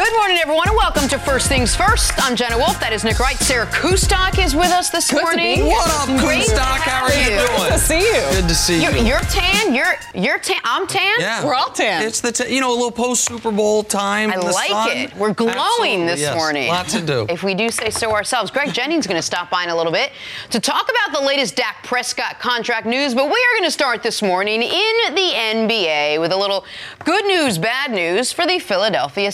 Good morning, everyone, and welcome to First Things First. I'm Jenna Wolf. That is Nick Wright. Sarah Kustok is with us this Good to morning. be here. What up, Great to Kustok? How are you you. doing? Good to see you. Good to see You're, you. you're tan. You're you're tan. I'm tan. yeah, We're all tan. It's the t- you know a little post Super Bowl time. I the like sun. it. We're glowing Absolutely, this yes. morning. Lots to do. If we do say so ourselves. Greg Jennings is going to stop by in a little bit to talk about the latest Dak Prescott contract news, but we are going to start this morning in the NBA with a little good news, bad news for the Philadelphia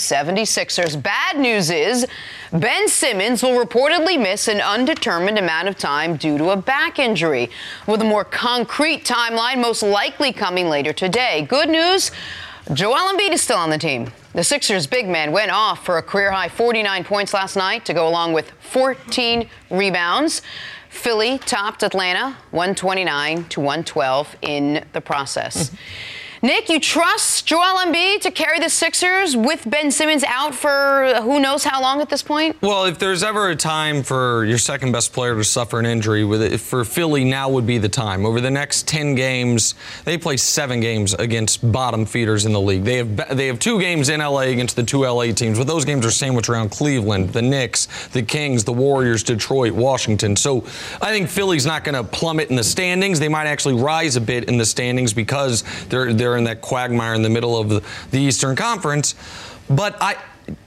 76ers. Bad news is Ben Simmons will reportedly miss an undetermined amount of time due to a back injury, with a more concrete timeline most likely coming later today. Good news. Joel Embiid is still on the team. The Sixers' big man went off for a career high 49 points last night to go along with 14 rebounds. Philly topped Atlanta 129 to 112 in the process. Nick, you trust Joel Embiid to carry the Sixers with Ben Simmons out for who knows how long at this point? Well, if there's ever a time for your second best player to suffer an injury, with it, for Philly, now would be the time. Over the next 10 games, they play seven games against bottom feeders in the league. They have they have two games in LA against the two LA teams, but those games are sandwiched around Cleveland, the Knicks, the Kings, the Warriors, Detroit, Washington. So I think Philly's not going to plummet in the standings. They might actually rise a bit in the standings because they're they're in that quagmire in the middle of the, the Eastern Conference. But I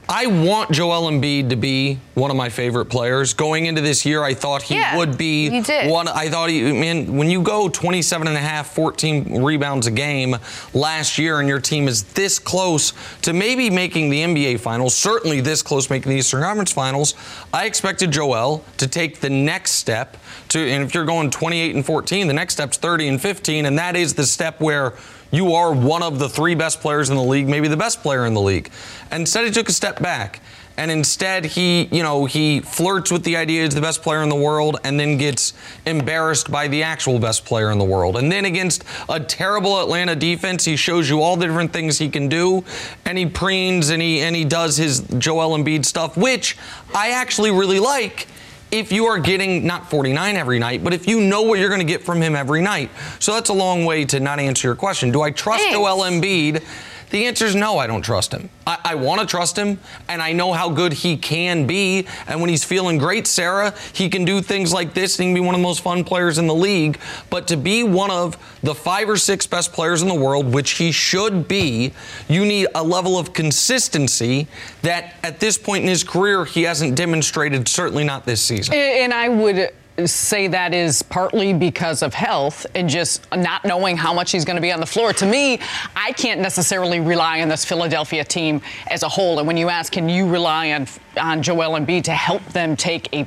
I want Joel Embiid to be one of my favorite players. Going into this year, I thought he Yeah, would be you did. one. I thought he, man, when you go 27 and a half, 14 rebounds a game last year, and your team is this close to maybe making the NBA Finals, certainly this close to making the Eastern Conference Finals, I expected Joel to take the next step to, and if you're going 28 and 14, the next step's 30 and 15, and that is the step where you are one of the three best players in the league, maybe the best player in the league. And instead, he took a step back. And instead, he, you know, he flirts with the idea he's the best player in the world and then gets embarrassed by the actual best player in the world. And then against a terrible Atlanta defense, he shows you all the different things he can do. And he preens and he, and he does his Joel Embiid stuff, which I actually really like if you are getting not 49 every night, but if you know what you're going to get from him every night. So that's a long way to not answer your question. Do I trust Thanks. Joel Embiid? The answer is no, I don't trust him. I, I want to trust him, and I know how good he can be. And when he's feeling great, Sarah, he can do things like this and he can be one of the most fun players in the league. But to be one of the five or six best players in the world, which he should be, you need a level of consistency that at this point in his career he hasn't demonstrated, certainly not this season. And I would say that is partly because of health and just not knowing how much he's going to be on the floor. To me, I can't necessarily rely on this Philadelphia team as a whole. And when you ask, can you rely on on Joel Embiid to help them take a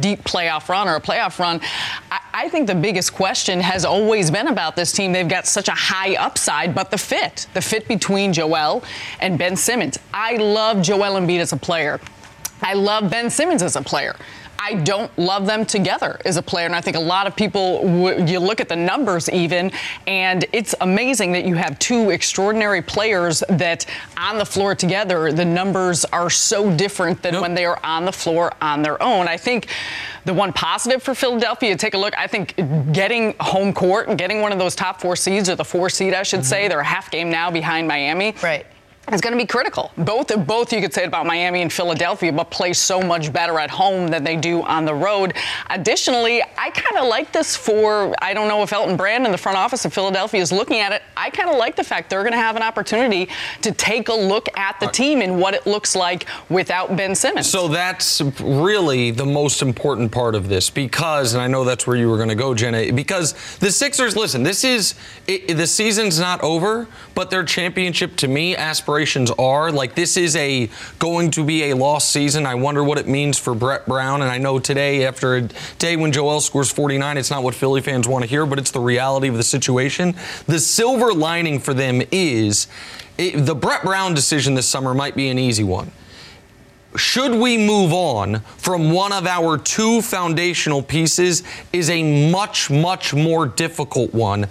deep playoff run or a playoff run? I, I think the biggest question has always been about this team. They've got such a high upside, but the fit, the fit between Joel and Ben Simmons. I love Joel Embiid as a player. I love Ben Simmons as a player. I don't love them together as a player. And I think a lot of people, you look at the numbers even, and it's amazing that you have two extraordinary players that on the floor together, the numbers are so different than Yep. when they are on the floor on their own. I think the one positive for Philadelphia, take a look, I think getting home court and getting one of those top four seeds, or the four seed, I should mm-hmm. say, they're a half game now behind Miami Right. Is going to be critical. Both both you could say about Miami and Philadelphia, but play so much better at home than they do on the road. Additionally, I kind of like this for I don't know if Elton Brand in the front office of Philadelphia is looking at it. I kind of like the fact they're going to have an opportunity to take a look at the team and what it looks like without Ben Simmons. So that's really the most important part of this because, and I know that's where you were going to go, Jenna, because the Sixers, listen, this is, it, the season's not over, but their championship to me, aspirations are. Like, this is a going to be a lost season. I wonder what it means for Brett Brown. And I know today, after a day when Joel scores 49, it's not what Philly fans want to hear, but it's the reality of the situation. The silver lining for them is it, the Brett Brown decision this summer might be an easy one should we move on from one of our two foundational pieces is a much, much more difficult one.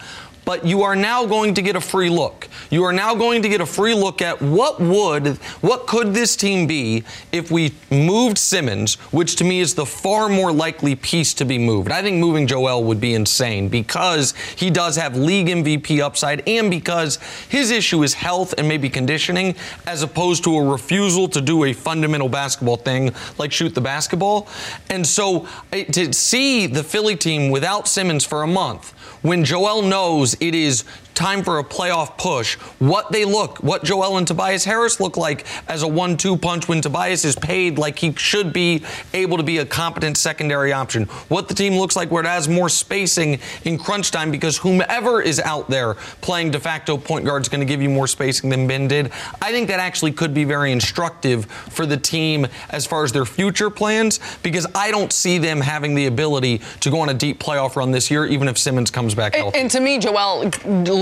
But you are now going to get a free look. You are now going to get a free look at what would, what could this team be if we moved Simmons, which to me is the far more likely piece to be moved. I think moving Joel would be insane because he does have league MVP upside and because his issue is health and maybe conditioning as opposed to a refusal to do a fundamental basketball thing like shoot the basketball. And so to see the Philly team without Simmons for a month when Joel knows it is time for a playoff push, what they look, what Joel and Tobias Harris look like as a one two punch when Tobias is paid like he should be able to be a competent secondary option, what the team looks like where it has more spacing in crunch time because whomever is out there playing de facto point guard is going to give you more spacing than Ben did. I think that actually could be very instructive for the team as far as their future plans because I don't see them having the ability to go on a deep playoff run this year, even if Simmons comes back healthy. And, and to me, Joel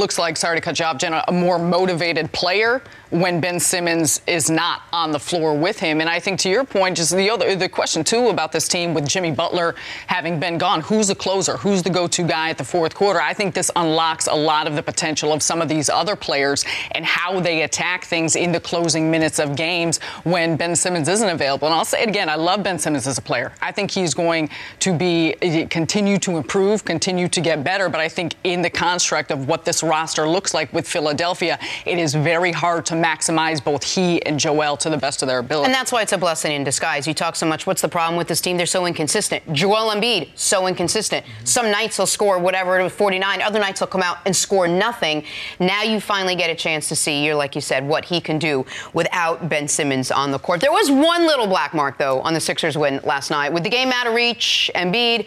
looks like, sorry to cut you off, Jenna, a more motivated player when Ben Simmons is not on the floor with him. And I think to your point, just the other the question too about this team with Jimmy Butler having been gone, who's the closer? Who's the go-to guy at the fourth quarter? I think this unlocks a lot of the potential of some of these other players and how they attack things in the closing minutes of games when Ben Simmons isn't available. And I'll say it again, I love Ben Simmons as a player. I think he's going to be continue to improve, continue to get better, but I think in the construct of what this roster looks like with Philadelphia, it is very hard to maximize both he and Joel to the best of their ability. And that's why it's a blessing in disguise. You talk so much. What's the problem with this team? They're so inconsistent. Joel Embiid, so inconsistent. Some nights he'll score whatever, 49. Other nights he'll come out and score nothing. Now you finally get a chance to see, you're like you said, what he can do without Ben Simmons on the court. There was one little black mark, though, on the Sixers win last night. With the game out of reach, Embiid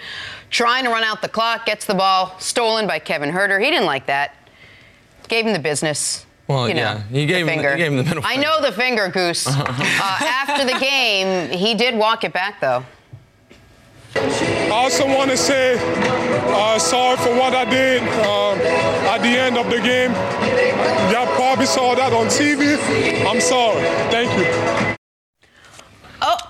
trying to run out the clock, gets the ball stolen by Kevin Huerter. He didn't like that. Gave him the business. Well, you know, yeah, you gave, the him, finger. you gave him the middle. I know the finger, Goose. uh, after the game, he did walk it back, though. I also want to say uh, sorry for what I did um, at the end of the game. Y'all probably saw that on TV. I'm sorry. Thank you.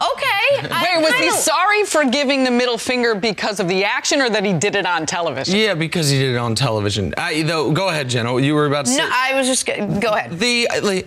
Okay. Wait, was he sorry for giving the middle finger because of the action or that he did it on television? Yeah, because he did it on television. I, though, go ahead, Jenna. You were about to say. No, I was just. Go go ahead. The like,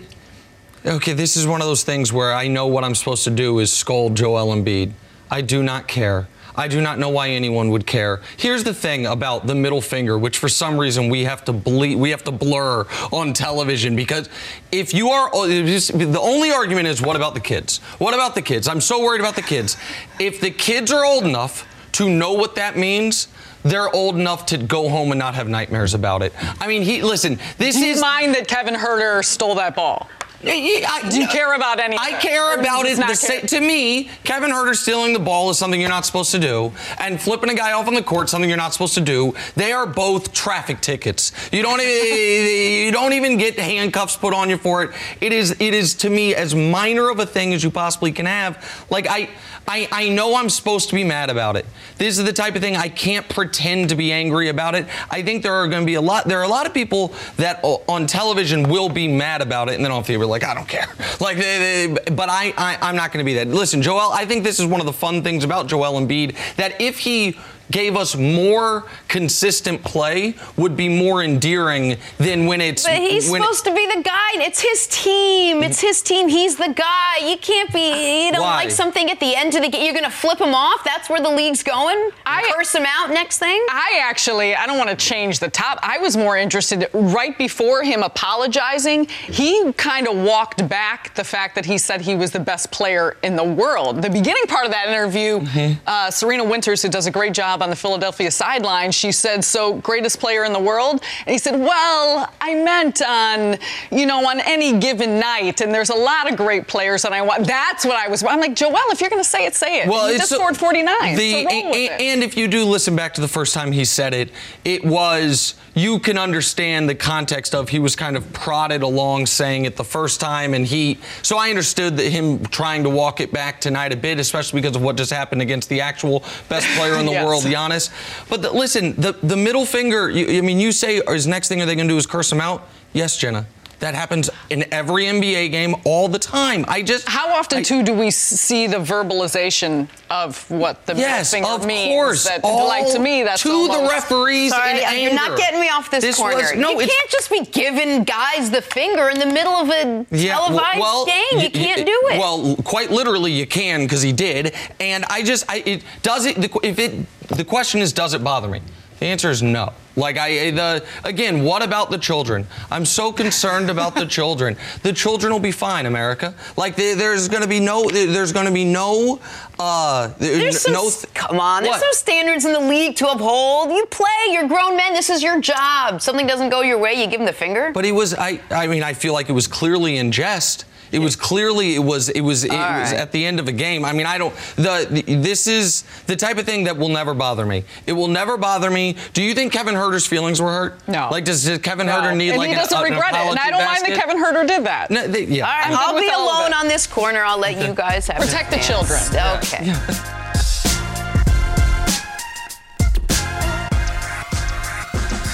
okay, this is one of those things where I know what I'm supposed to do is scold Joel Embiid. I do not care. I do not know why anyone would care. Here's the thing about the middle finger, which for some reason we have to ble- we have to blur on television because if you are oh, the only argument is what about the kids? What about the kids? I'm so worried about the kids. If the kids are old enough to know what that means, they're old enough to go home and not have nightmares about it. I mean, he listen. This Do you is mind that Kevin Huerter stole that ball? I, Do you care about any? I care about it. The care? sa- to me, Kevin Huerter stealing the ball is something you're not supposed to do, and flipping a guy off on the court something you're not supposed to do. They are both traffic tickets. You don't e- you don't even get handcuffs put on you for it. It is it is to me as minor of a thing as you possibly can have. Like I. I, I know I'm supposed to be mad about it. This is the type of thing I can't pretend to be angry about it. I think there are going to be a lot. There are a lot of people that uh, on television will be mad about it, and then on TV, like I don't care. Like, they, they, but I, I I'm not going to be that. Listen, Joel. I think this is one of the fun things about Joel Embiid that if he gave us more consistent play would be more endearing than when it's But he's when it- supposed to be the guy. It's his team. It's his team. He's the guy. You can't be. You don't Why? like something at the end of the game. You're going to flip him off. That's where the league's going. I- curse him out. Next thing. I actually, I don't want to change the top. I was more interested right before him apologizing. He kind of walked back the fact that he said he was the best player in the world. The beginning part of that interview, uh, Serena Winters, who does a great job on the Philadelphia sideline, she said, "So greatest player in the world?" And he said, "Well, I meant on, you know, on any given night. And there's a lot of great players, and I want. That's what I was. I'm like, Joel, if you're going to say it, say it. Well, he it's just a- scored 49. The, so and, it. and if you do listen back to the first time he said it, it was you can understand the context of he was kind of prodded along saying it the first time, and he. So I understood that him trying to walk it back tonight a bit, especially because of what just happened against the actual best player in the Yes. world, Giannis. But the, listen, the the middle finger. You, I mean, you say his next thing are they going to do is curse him out? Yes, Jenna. That happens in every NBA game all the time. I just How often I- too do we see the verbalization of what the middle Yes, finger of means? course. That, All like to me, that's to the referees Sorry, in uh, you're not getting me off this, corner. Was, no, you can't just be giving guys the finger in the middle of a Yeah, televised well, game. y- You can't do it. Well, quite literally, you can because he did. And I just, I it does it. The, if it, the question is, does it bother me? The answer is no. Like I, the again, what about the children? I'm so concerned about the children. The children will be fine, America. Like there- there's going to be no, there's going to be no, uh, There's some, no. s- come on, there's What? some standards in the league to uphold. You play, you're grown men. This is your job. Something doesn't go your way, you give him the finger. But he was. I. I mean, I feel like it was clearly in jest. It was clearly. It was. It was. It was right. at the end of a game. I mean, I don't. The, the. This is the type of thing that will never bother me. It will never bother me. Do you think Kevin Huerter's feelings were hurt? No. Like, does, does Kevin No. Huerter need and like he doesn't an regret it, and I don't mind that? Kevin Huerter did that. No, they, yeah. All right, I'm I'll be alone on this corner. I'll let you guys have Protect the chance. children. Okay.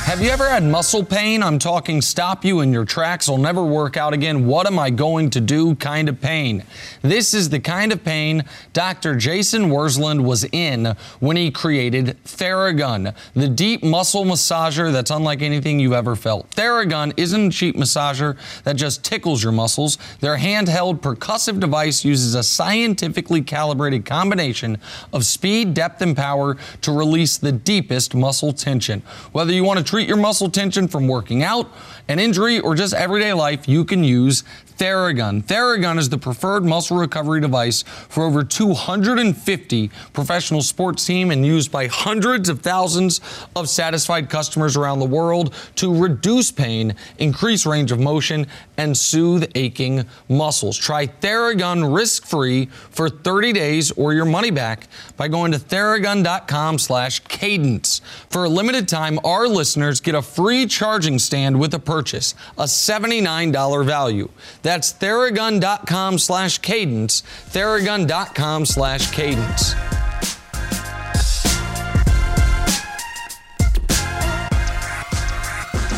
Have you ever had muscle pain? I'm talking stop you in your tracks, will never work out again. What am I going to do kind of pain? This is the kind of pain Dr. Jason Wersland was in when he created Theragun, the deep muscle massager that's unlike anything you've ever felt. Theragun isn't a cheap massager that just tickles your muscles. Their handheld percussive device uses a scientifically calibrated combination of speed, depth, and power to release the deepest muscle tension. Whether you want to treat your muscle tension from working out, an injury, or just everyday life, you can use Theragun. Theragun is the preferred muscle recovery device for over 250 professional sports teams and used by hundreds of thousands of satisfied customers around the world to reduce pain, increase range of motion, and soothe aching muscles. Try Theragun risk-free for 30 days or your money back by going to theragun.com slash cadence. For a limited time, our listeners get a free charging stand with a purchase, a $79 value. That's theragun.com slash cadence, theragun.com slash cadence.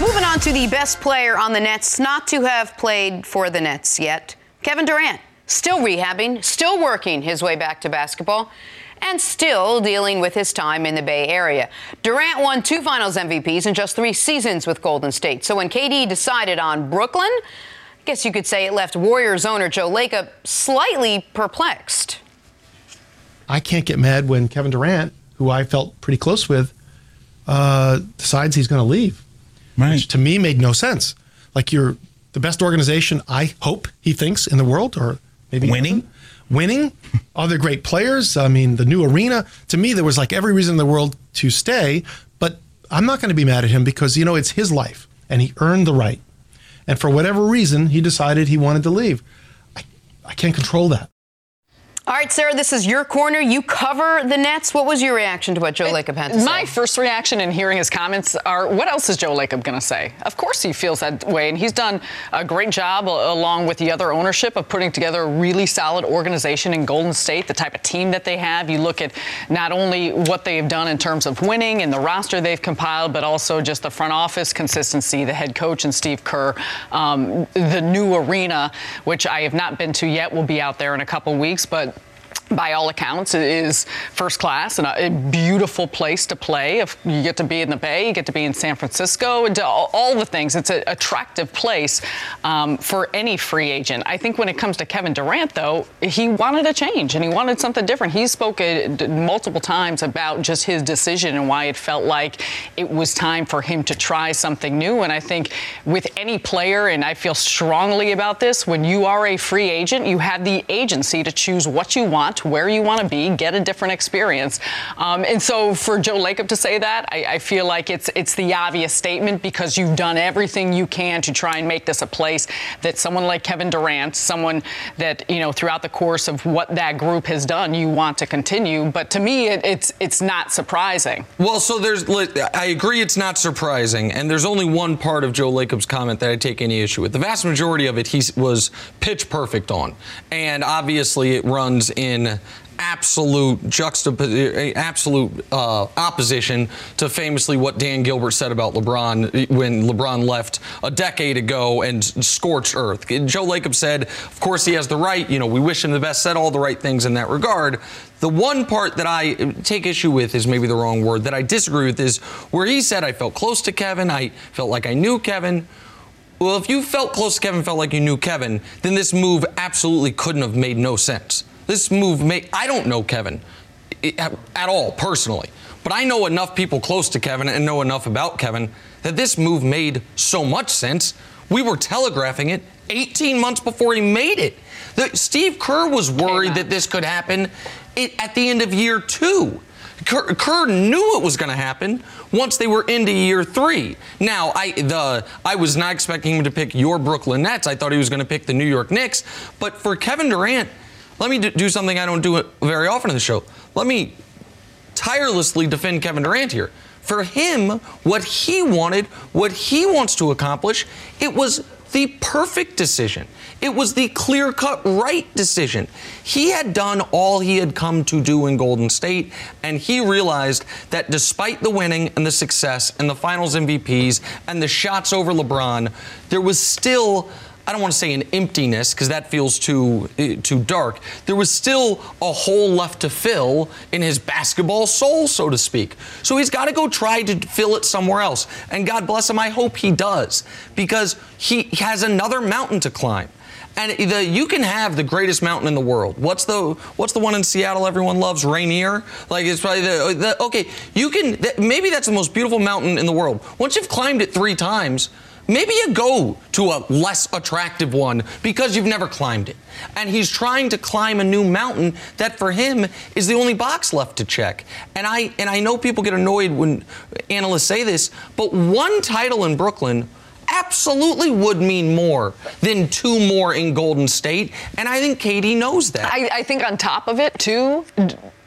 Moving on to the best player on the Nets not to have played for the Nets yet. Kevin Durant, still rehabbing, still working his way back to basketball, and still dealing with his time in the Bay Area. Durant won two finals MVPs in just three seasons with Golden State. So when KD decided on Brooklyn, I guess you could say it left Warriors owner Joe Lacob slightly perplexed. I can't get mad when Kevin Durant, who I felt pretty close with, uh, decides he's going to leave. Right. Which to me made no sense. Like you're the best organization, I hope he thinks in the world, or maybe Winning? isn't. Winning, other great players. I mean, the new arena. To me, there was like every reason in the world to stay. But I'm not going to be mad at him because you know it's his life and he earned the right. And for whatever reason, he decided he wanted to leave. I, I can't control that. All right, Sarah, this is your corner. You cover the Nets. What was your reaction to what Joe Lacob had to say? My first reaction in hearing his comments are, what else is Joe Lacob going to say? Of course he feels that way, and he's done a great job, along with the other ownership, of putting together a really solid organization in Golden State, the type of team that they have. You look at not only what they've done in terms of winning and the roster they've compiled, but also just the front office consistency, the head coach and Steve Kerr, um, the new arena, which I have not been to yet, will be out there in a couple weeks, but by all accounts, it is first class and a, beautiful place to play. If you get to be in the Bay, you get to be in San Francisco, and all, the things. It's an attractive place um, for any free agent. I think when it comes to Kevin Durant, though, he wanted a change and he wanted something different. He spoke multiple times about just his decision and why it felt like it was time for him to try something new. And I think with any player, and I feel strongly about this, when you are a free agent, you have the agency to choose what you want, where you want to be, get a different experience. Um, and so for Joe Lacob to say that, I, I feel like it's it's the obvious statement because you've done everything you can to try and make this a place that someone like Kevin Durant, someone that you know throughout the course of what that group has done, you want to continue. But to me, it, it's it's not surprising. Well, so there's, I agree it's not surprising, and there's only one part of Joe Lacob's comment that I take any issue with. The vast majority of it he was pitch perfect on, and obviously it runs in absolute absolute uh, opposition to famously what Dan Gilbert said about LeBron when LeBron left a decade ago and scorched earth. Joe Lacob said, of course he has the right, you know, we wish him the best, said all the right things in that regard. The one part that I take issue with is maybe the wrong word that I disagree with is where he said I felt close to Kevin, I felt like I knew Kevin. Well, if you felt close to Kevin, felt like you knew Kevin, then this move absolutely couldn't have made no sense. This move made, I don't know Kevin eh, at all personally, but I know enough people close to Kevin and know enough about Kevin that this move made so much sense. We were telegraphing it 18 months before he made it. The, Steve Kerr was worried that this could happen at the end of year two. Kerr, Kerr knew it was going to happen once they were into year three. Now, I the I was not expecting him to pick your Brooklyn Nets. I thought he was going to pick the New York Knicks. But for Kevin Durant, let me do something I don't do very often in the show. Let me tirelessly defend Kevin Durant here. For him, what he wanted, what he wants to accomplish, it was the perfect decision. It was the clear cut right decision. He had done all he had come to do in Golden State, and he realized that despite the winning and the success and the finals MVPs and the shots over LeBron, there was still I don't want to say an emptiness because that feels too eh, too dark. There was still a hole left to fill in his basketball soul, so to speak. So he's got to go try to fill it somewhere else. And God bless him, I hope he does because he has another mountain to climb. And the, you can have the greatest mountain in the world. What's the What's the one in Seattle everyone loves? Rainier. Like it's probably the, the okay. You can maybe that's the most beautiful mountain in the world. Once you've climbed it three times, maybe you go to a less attractive one because you've never climbed it. And he's trying to climb a new mountain that for him is the only box left to check. And I and I know people get annoyed when analysts say this, but one title in Brooklyn absolutely would mean more than two more in Golden State. And I think KD knows that. I, I think on top of it, too,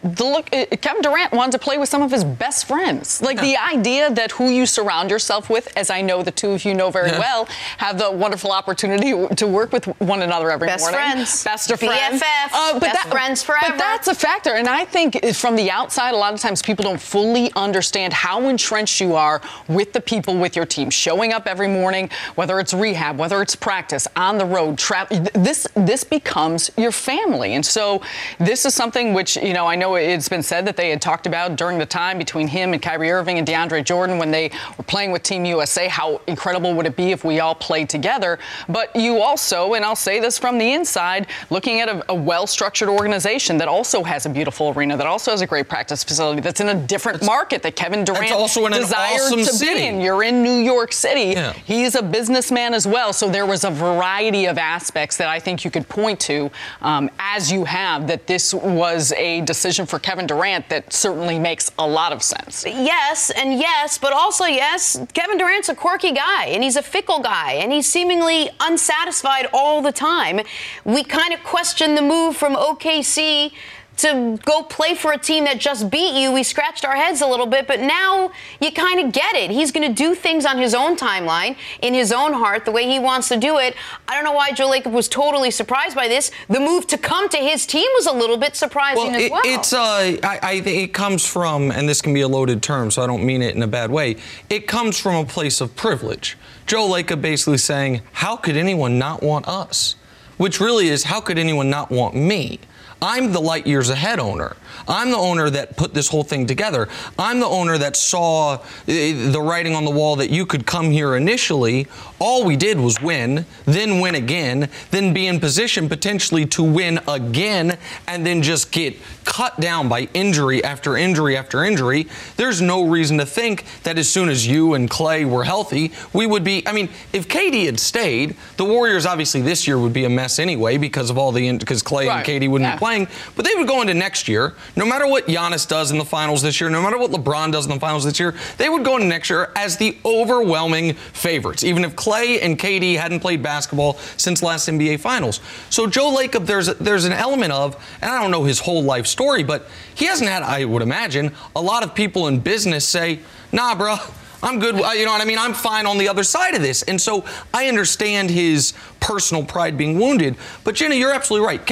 look uh, Kevin Durant wanted to play with some of his best friends. Like yeah. the idea that who you surround yourself with, as I know the two of you know very yeah. well, have the wonderful opportunity to work with one another every best morning. Best friends. Best of friends. BFF. Uh, but best that, friends forever. But that's a factor. And I think from the outside, a lot of times people don't fully understand how entrenched you are with the people with your team. Showing up every morning, whether it's rehab, whether it's practice, on the road, travel. This this becomes your family. And so this is something which, you know, I know it's been said that they had talked about during the time between him and Kyrie Irving and DeAndre Jordan when they were playing with Team USA. How incredible would it be if we all played together? But you also, and I'll say this from the inside, looking at a, a well structured organization that also has a beautiful arena, that also has a great practice facility, that's in a different it's, market that Kevin Durant also in desired awesome to city. be in. You're in New York City. Yeah. He's a businessman as well. So there was a variety of aspects that I think you could point to um, as you have that this was a decision for Kevin Durant that certainly makes a lot of sense. Yes, and yes, but also yes, Kevin Durant's a quirky guy and he's a fickle guy and he's seemingly unsatisfied all the time. We kind of question the move from OKC to go play for a team that just beat you. We scratched our heads a little bit, but now you kind of get it. He's going to do things on his own timeline, in his own heart, the way he wants to do it. I don't know why Joe Lacob was totally surprised by this. The move to come to his team was a little bit surprising well, as well. It's uh, I, I think it comes from, and this can be a loaded term, so I don't mean it in a bad way. It comes from a place of privilege. Joe Lacob basically saying, "How could anyone not want us?" Which really is, how could anyone not want me? I'm the light years ahead owner. I'm the owner that put this whole thing together. I'm the owner that saw eh, the writing on the wall that you could come here initially. All we did was win, then win again, then be in position potentially to win again, and then just get cut down by injury after injury after injury. There's no reason to think that as soon as you and Clay were healthy, we would be. I mean, if KD had stayed, the Warriors obviously this year would be a mess anyway because of all the because Clay right. and KD wouldn't yeah. be playing. But they would go into next year, no matter what Giannis does in the finals this year, no matter what LeBron does in the finals this year, they would go into next year as the overwhelming favorites, even if Clay and KD hadn't played basketball since last NBA Finals. So Joe Lacob, there's there's an element of, and I don't know his whole life story, but he hasn't had, I would imagine, a lot of people in business say, "Nah, bro." I'm good. You know what I mean? I'm fine on the other side of this. And so I understand his personal pride being wounded. But Jenna, you're absolutely right.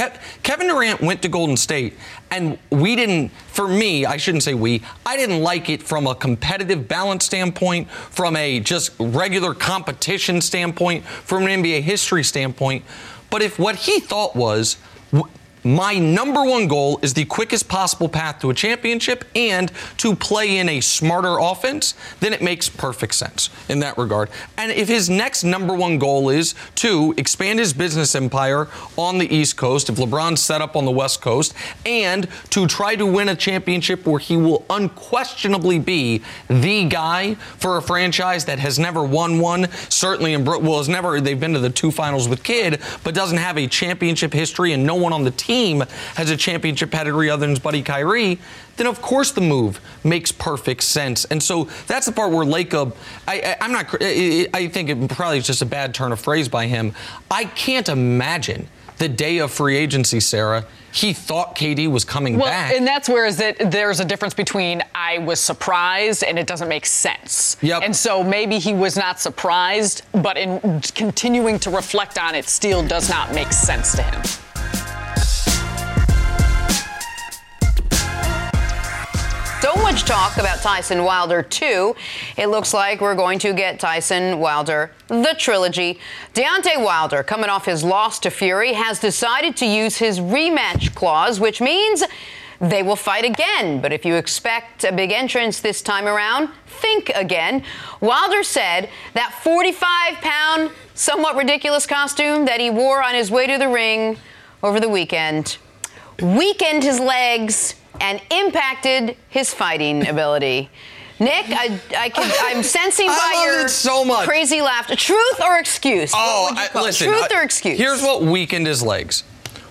Kevin Durant went to Golden State, and we didn't, for me, I shouldn't say we, I didn't like it from a competitive balance standpoint, from a just regular competition standpoint, from an NBA history standpoint. But if what he thought was, my number one goal is the quickest possible path to a championship and to play in a smarter offense, then it makes perfect sense in that regard. And if his next number one goal is to expand his business empire on the East Coast, if LeBron's set up on the West Coast, and to try to win a championship where he will unquestionably be the guy for a franchise that has never won one, certainly in well, has never, they've been to the two finals with Kidd, but doesn't have a championship history and no one on the team has a championship pedigree other than his buddy Kyrie, then of course the move makes perfect sense. And so that's the part where Lacob, I, I, I'm not, I, think it probably is just a bad turn of phrase by him. I can't imagine the day of free agency, Sarah, he thought KD was coming Well, back. and that's where is that there's a difference between I was surprised and it doesn't make sense. Yep. And so maybe he was not surprised, but in continuing to reflect on it still does not make sense to him. Much talk about Tyson Wilder 2. It looks like we're going to get Tyson Wilder, the trilogy. Deontay Wilder, coming off his loss to Fury, has decided to use his rematch clause, which means they will fight again. But if you expect a big entrance this time around, think again. Wilder said that 45 pound, somewhat ridiculous costume that he wore on his way to the ring over the weekend weakened his legs and impacted his fighting ability. Nick, I, I can, I'm sensing by your it so much. crazy laughter. Truth or excuse? Oh, What would you I, listen. Truth or excuse? Here's what weakened his legs.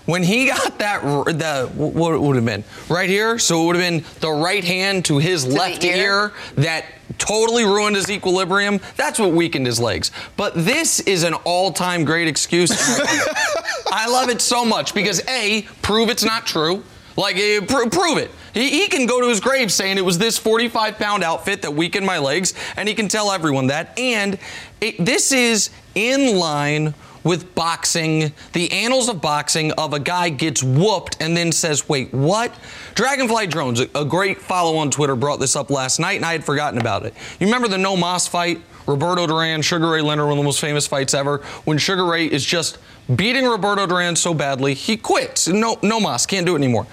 When he got that, the what would have been right here? So it would have been the right hand to his the left ear? ear that totally ruined his equilibrium. That's what weakened his legs. But this is an all-time great excuse. I love it so much because a prove it's not true. Like eh, pr- prove it. He, he can go to his grave saying it was this 45 pound outfit that weakened my legs, and he can tell everyone that. And it, this is in line with boxing, the annals of boxing of a guy gets whooped and then says, wait, what? Dragonfly Drones, a, a great follow on Twitter, brought this up last night, and I had forgotten about it. You remember the No Más fight? Roberto Duran, Sugar Ray Leonard, one of the most famous fights ever. When Sugar Ray is just beating Roberto Duran so badly, he quits. No, no Más, can't do it anymore.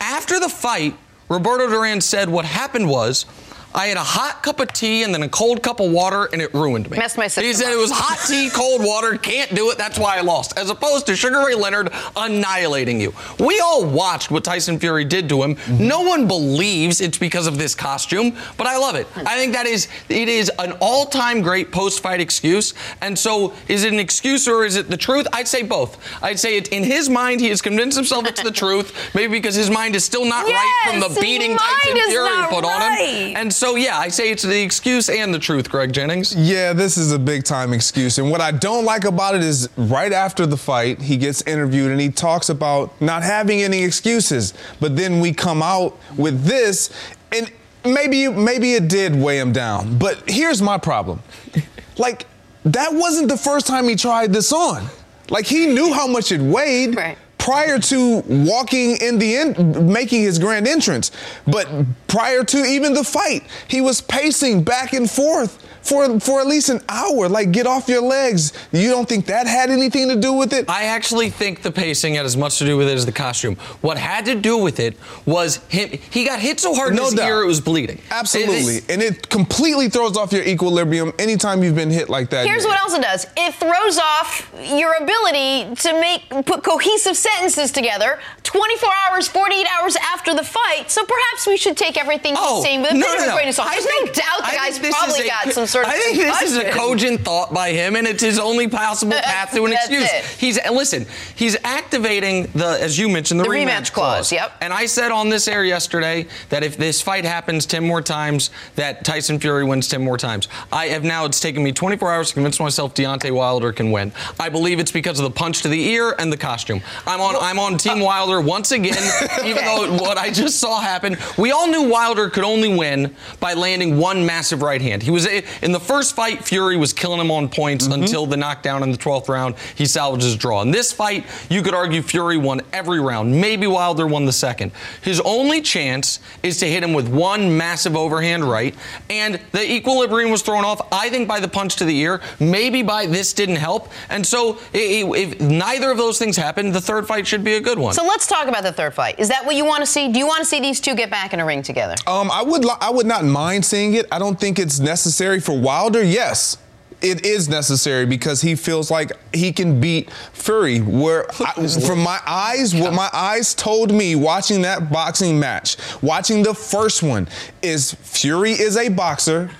After the fight, Roberto Duran said what happened was I had a hot cup of tea and then a cold cup of water, and it ruined me. Messed my He said up. it was hot tea, cold water, can't do it, that's why I lost. As opposed to Sugar Ray Leonard annihilating you. We all watched what Tyson Fury did to him. No one believes it's because of this costume, but I love it. I think that is it is an all-time great post-fight excuse. And so is it an excuse or is it the truth? I'd say both. I'd say it in his mind he has convinced himself it's the truth, maybe because his mind is still not right from the beating Tyson Fury put on right. him. And so yeah, I say it's the excuse and the truth, Greg Jennings. Yeah, this is a big time excuse. And what I don't like about it is right after the fight, he gets interviewed and he talks about not having any excuses. But then we come out with this, and maybe maybe it did weigh him down. But here's my problem. Like, that wasn't the first time he tried this on. Like he knew how much it weighed Right. Prior to walking in the end, making his grand entrance. But prior to even the fight, he was pacing back and forth for for at least an hour. Like, get off your legs. You don't think that had anything to do with it? I actually think the pacing had as much to do with it as the costume. What had to do with it was him. He got hit so hard in No his doubt. ear it was bleeding. Absolutely. It- and it completely throws off your equilibrium anytime you've been hit like that. Here's what else it does. It throws off your ability to make put cohesive sentences together 24 hours, 48 hours after the fight. So perhaps we should take everything he's Oh, saying with a no, bit of no, a no. grain of salt. I There's think- no doubt the I guy's this is probably a- got some sort of I think this is a cogent thought by him, and it's his only possible uh, uh, path to an excuse. it. He's listen. He's activating the, as you mentioned, the, The rematch clause, yep. And I said on this air yesterday that if this fight happens ten more times, that Tyson Fury wins ten more times. I have now. It's taken me 24 hours to convince myself Deontay Wilder can win. I believe it's because of the punch to the ear and the costume. I'm on I'm on Team Wilder once again, even though what I just saw happen. We all knew Wilder could only win by landing one massive right hand. He was in the first fight. Fury was killing him on points Mm-hmm. until the knockdown in the 12th round. He salvages draw. In this fight, you could argue Fury won every round. Maybe Wilder won the second. His only chance is to hit him with one massive overhand right, and the equilibrium was thrown off. I think by the punch to the ear, maybe by this didn't help, and so if neither of those things happen, the third fight should be a good one. So let's talk about the third fight. Is that what you want to see? Do you want to see these two get back in a ring together? Um, I would li- I would not mind seeing it. I don't think it's necessary for Wilder. Yes. It is necessary because he feels like he can beat Fury. Where I, from my eyes, what my eyes told me watching that boxing match, watching the first one, is Fury is a boxer.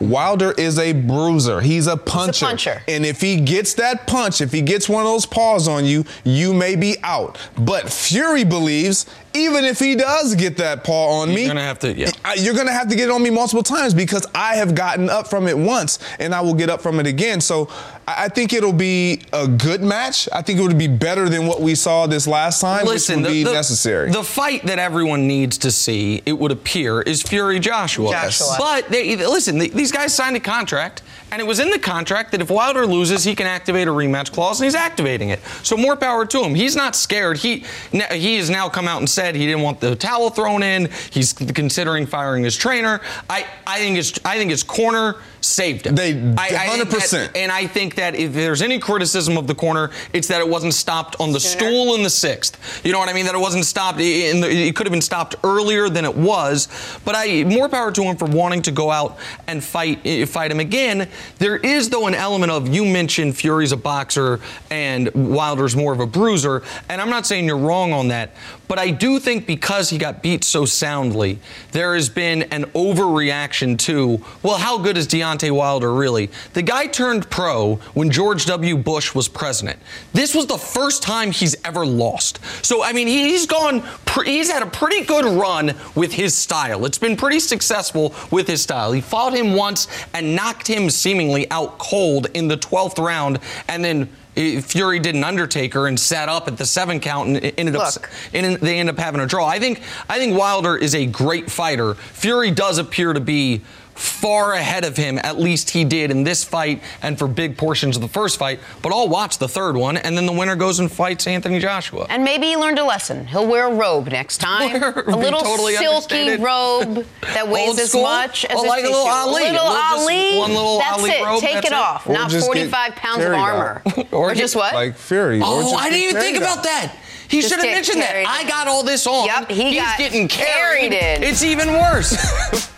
Wilder is a bruiser. He's a puncher. puncher. And if he gets that punch, if he gets one of those paws on you, you may be out. But Fury believes even if he does get that paw on He's me, gonna have to- yeah. I- you're gonna have to get it on me multiple times because I have gotten up from it once and I will get up from it again. So I I think it'll be a good match. I think it would be better than what we saw this last time, Listen, which would the, be the- necessary. The fight that everyone needs to see, it would appear, is Fury Joshua. Joshua. But they, listen, they, these guys signed a contract, and it was in the contract that if Wilder loses, he can activate a rematch clause, and he's activating it. So more power to him. He's not scared. He he has now come out and said he didn't want the towel thrown in. He's considering firing his trainer. I I think his I think his corner saved him. They- I- I think that- 100%. and I think that if there's any criticism of the corner, it's that it wasn't stopped on the Sooner. stool in the sixth. You know what I mean? That it wasn't stopped. In the, it could have been stopped earlier than it was. But I more power to him for wanting to go out and fight fight him again. There is though an element of you mentioned Fury's a boxer and Wilder's more of a bruiser, and I'm not saying you're wrong on that. But I do think because he got beat so soundly, there has been an overreaction to, well, how good is Deontay Wilder really? The guy turned pro when George W. Bush was president. This was the first time he's ever lost. So, I mean, he- he's gone, he's had a pretty good run with his style. It's been pretty successful with his style. He fought him once and knocked him seemingly out cold in the 12th round, and then eh, Fury did an Undertaker and sat up at the seven count and it ended up and they end up having a draw. I think I think Wilder is a great fighter. Fury does appear to be far ahead of him, at least he did in this fight and for big portions of the first fight. But I'll watch the third one, and then the winner goes and fights Anthony Joshua. And maybe he learned a lesson. He'll wear a robe next time. Wear- a little totally silky robe that weighs as much as Oh, a like a little tissue. Ali. Little Little- just Ali. one little that's Ali it. robe, Take that's it it. off. Or Not 45 pounds of armor. or, Or just get- what? like Fury. or Oh, just I didn't even think carried about out. that. He should have mentioned that. carried. I got all this on. Yep, he He's got getting carried. carried in. It's even worse.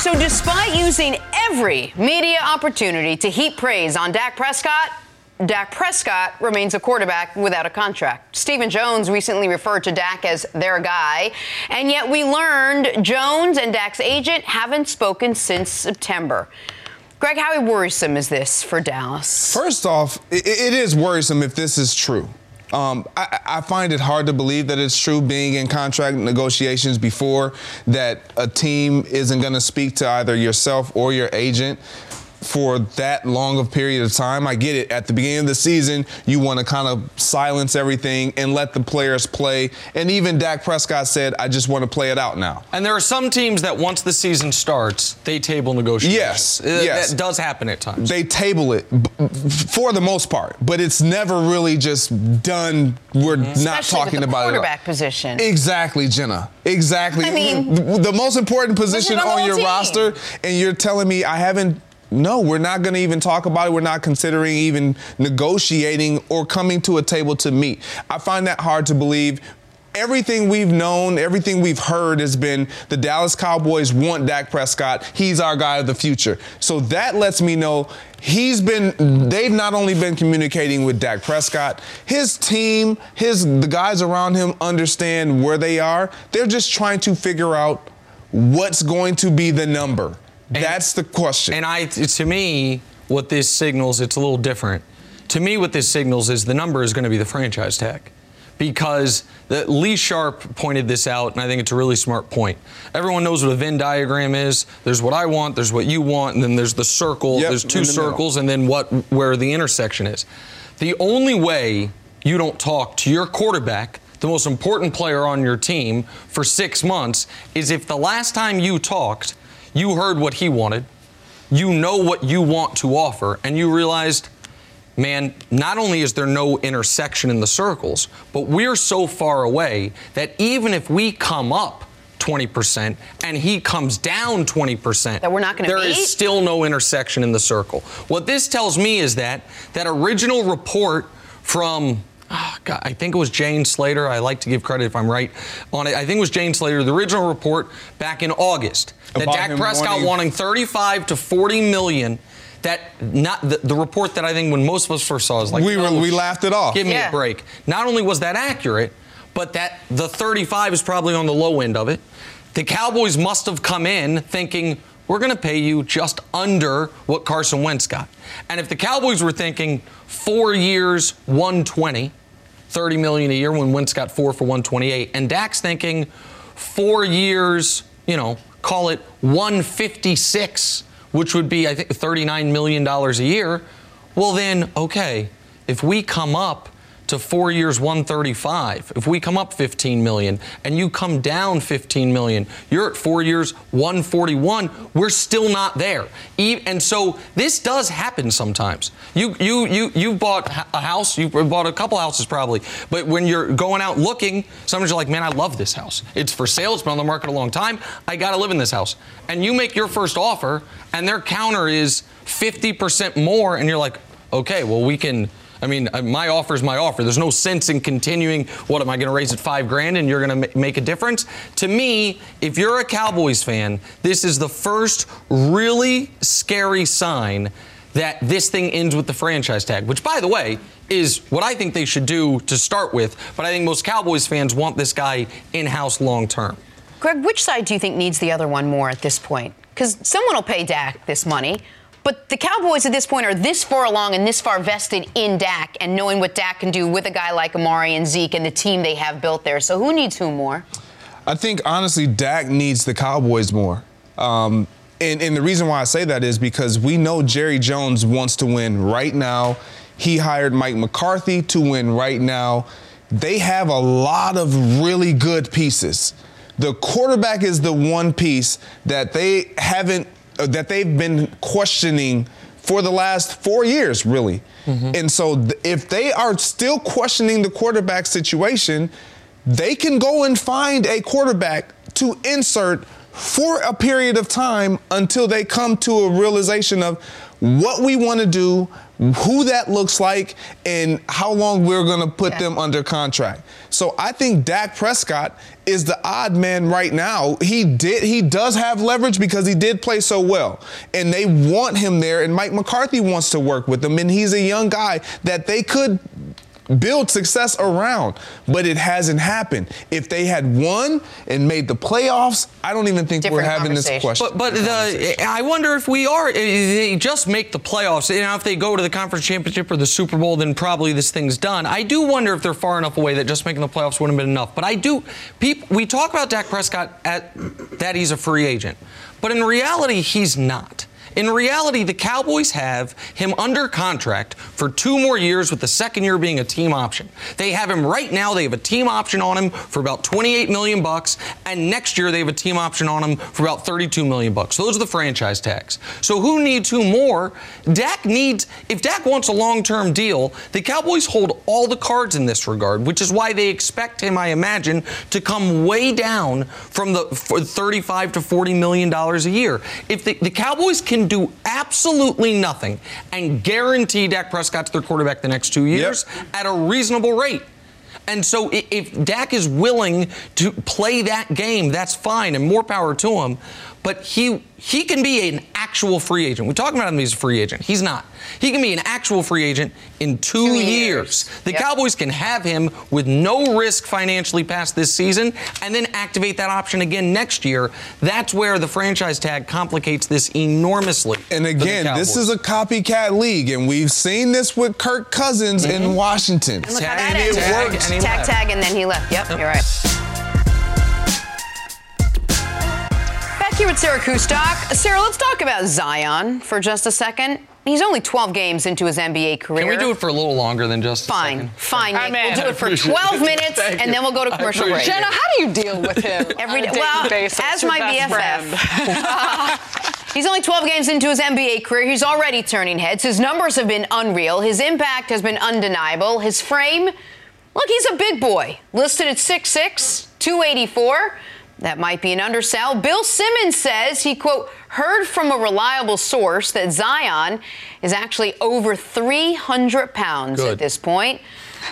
So, despite using every media opportunity to heap praise on Dak Prescott, Dak Prescott remains a quarterback without a contract. Stephen Jones recently referred to Dak as their guy, and yet we learned Jones and Dak's agent haven't spoken since September. Greg, how worrisome is this for Dallas? First off, i it is worrisome if this is true. Um, I, I find it hard to believe that it's true being in contract negotiations before that a team isn't going to speak to either yourself or your agent for that long of period of time. I get it. At the beginning of the season, you want to kind of silence everything and let the players play. And even Dak Prescott said, I just want to play it out now. And there are some teams that once the season starts, they table negotiations. Yes, Uh, yes. That does happen at times. they table it b- for the most part, but it's never really just done. We're not Especially with talking the about it. quarterback position. Exactly, Jenna. Exactly. I mean- the, the most important position on on your team. roster, and you're telling me I haven't. No, we're not going to even talk about it. We're not considering even negotiating or coming to a table to meet. I find that hard to believe. Everything we've known, everything we've heard has been the Dallas Cowboys want Dak Prescott. He's our guy of the future. So that lets me know he's been they've not only been communicating with Dak Prescott, his team, his the guys around him understand where they are. They're just trying to figure out what's going to be the number. That's the question. And I, to me, what this signals, it's a little different. To me, what this signals is the number is going to be the franchise tag. because the, Lee Sharp pointed this out, and I think it's a really smart point. Everyone knows what a Venn diagram is. There's what I want, there's what you want, and then there's the circle. Yep, there's two the middle. circles, and then what where the intersection is. The only way you don't talk to your quarterback, the most important player on your team, for six months is if the last time you talked, you heard what he wanted, you know what you want to offer, and you realized, man, not only is there no intersection in the circles, but we're so far away that even if we come up 20% and he comes down 20%, That we're not gonna there is meet? still no intersection in the circle. What this tells me is that that original report from oh, God, I think it was Jane Slater. I like to give credit if I'm right on it. I think it was Jane Slater. The original report back in August that About Dak him Prescott wanting- wanting 35 to 40 million. That not the, the report that I think when most of us first saw is like We were- oh, we laughed it off. Give me Yeah. a break. Not only was that accurate, but that the 35 is probably on the low end of it. The Cowboys must have come in thinking we're going to pay you just under what Carson Wentz got. And if the Cowboys were thinking four years, 120, 30 million a year when Wentz got four for 128, and Dak's thinking four years, you know, call it 156, which would be I think 39 million dollars a year. Well then, okay, if we come up to four years 135 if we come up 15 million and you come down 15 million you're at four years 141 we're still not there. And so this does happen sometimes. You you you you bought a house you bought a couple houses probably but when you're going out looking sometimes you're like man i love this house. It's for sale. It's been on the market a long time. I got to live in this house. And you make your first offer and their counter is 50% more and you're like okay well we can I mean, uh, my offer is my offer. There's no sense in continuing. What am I going to raise it five grand and you're going to make a difference? To me, if you're a Cowboys fan, this is the first really scary sign that this thing ends with the franchise tag, which, by the way, is what I think they should do to start with. But I think most Cowboys fans want this guy in house long term. Greg, which side do you think needs the other one more at this point? Because someone will pay Dak this money, but the Cowboys at this point are this far along and this far vested in Dak and knowing what Dak can do with a guy like Amari and Zeke and the team they have built there. So who needs who more? I think honestly, Dak needs the Cowboys more. Um, and, and the reason why I say that is because we know Jerry Jones wants to win right now. He hired Mike McCarthy to win right now. They have a lot of really good pieces. The quarterback is the one piece that they haven't, that they've been questioning for the last four years, really. Mm-hmm. And so th- if they are still questioning the quarterback situation, they can go and find a quarterback to insert for a period of time until they come to a realization of what we want to do, who that looks like, and how long we're going to put them under contract. So I think Dak Prescott is the odd man right now. He did he does have leverage because he did play so well. And they want him there and Mike McCarthy wants to work with him and he's a young guy that they could build success around, but it hasn't happened. If they had won and made the playoffs, I don't even think we're having this question. But but the I wonder if we are. Eh, they just make the playoffs. You know, if they go to the conference championship or the Super Bowl, then probably this thing's done. I do wonder if they're far enough away that just making the playoffs wouldn't have been enough. But I do. People, we talk about Dak Prescott at that he's a free agent, but in reality, he's not. In reality, the Cowboys have him under contract for two more years, with the second year being a team option. They have him right now. They have a team option on him for about 28 million bucks, and next year they have a team option on him for about 32 million bucks. Those are the franchise tags. So who needs who more? Dak needs. If Dak wants a long-term deal, the Cowboys hold all the cards in this regard, which is why they expect him, I imagine, to come way down from the for 35 to 40 million dollars a year. If the, the Cowboys can do absolutely nothing and guarantee Dak Prescott's their quarterback the next two years at a reasonable rate. And so if Dak is willing to play that game, that's fine and more power to him. But he he can be an actual free agent. We're talking about him as a free agent. He's not. He can be an actual free agent in two, Two years. years. The Yep. Cowboys can have him with no risk financially past this season and then activate that option again next year. That's where the franchise tag complicates this enormously. And again, this is a copycat league, and we've seen this with Kirk Cousins in mm-hmm. Washington. Look how Tag that and ended. tag, and tag, tag, and then he left. Yep, you're right. Back here with Sarah Kustok. Sarah, let's talk about Zion for just a second. He's only 12 games into his NBA career. Can we do it for a little longer than just a Fine, second? fine. I'm Nick. We'll do it for 12 minutes, and then we'll go to commercial break. Jenna, how do you deal with him Every on a day- daily well, basis? as my best BFF. friend. He's only 12 games into his NBA career. He's already turning heads. His numbers have been unreal. His impact has been undeniable. His frame, look, he's a big boy. Listed at 6'6, 284. That might be an undersell. Bill Simmons says he, quote, heard from a reliable source that Zion is actually over 300 pounds at this point.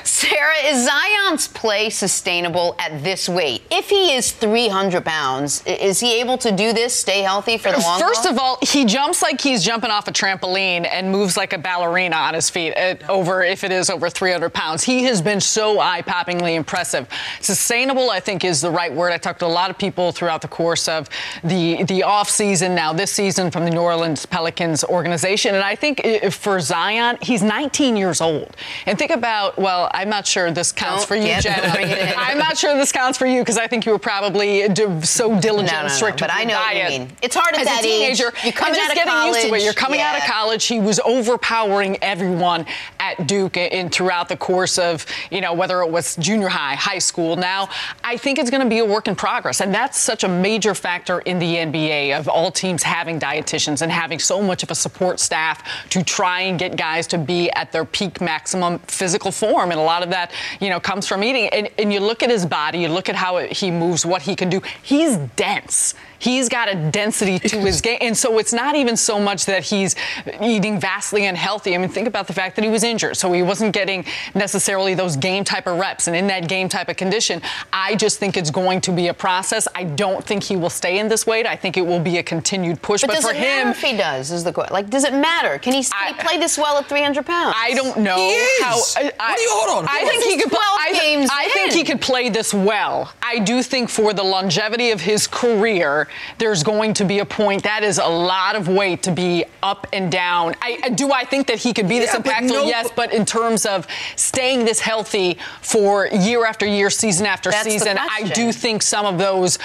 Sarah, is Zion's play sustainable at this weight? If he is 300 pounds, is he able to do this, stay healthy for the long First haul? of all, he jumps like he's jumping off a trampoline and moves like a ballerina on his feet at over if it is over 300 pounds. He has been so eye-poppingly impressive. Sustainable, I think, is the right word. I talked to a lot of people throughout the course of the the off season, now this season from the New Orleans Pelicans organization, and I think for Zion, he's 19 years old. And think about well, I'm not sure this counts Don't for you, Jenna. bring it in. I'm not sure this counts for you because I think you were probably d- so diligent No, no, and no, strict but with I know what you diet. mean. It's hard at As that a age. teenager. You're coming just out of getting used to it. college, You're coming out of college. He was overpowering everyone at Duke in throughout the course of you know whether it was junior high, high school. Now I think it's going to be a work in progress, and that's such a major factor in the NBA of all teams having dietitians and having so much of a support staff to try and get guys to be at their peak maximum physical form, and a lot of that you know comes from eating. And, and you look at his body, you look at how it, he moves, what he can do. He's dense. He's got a density to his game. And so it's not even so much that he's eating vastly unhealthy. I mean, think about the fact that he was injured. So he wasn't getting necessarily those game type of reps. And in that game type of condition, I just think it's going to be a process. I don't think he will stay in this weight. I think it will be a continued push. But, But, does for it him, matter if he does? Is the question. Like, does it matter? Can he, I- play this well at 300 pounds? I don't know He is. how. I, What you- hold on, I think he could. 12 I, games I think he could play this well. I do think for the longevity of his career, there's going to be a point that is a lot of weight to be up and down. I do. I think that he could be this Yeah, but impactful. no- yes, but in terms of staying this healthy for year after year, season after season, I do think some of those.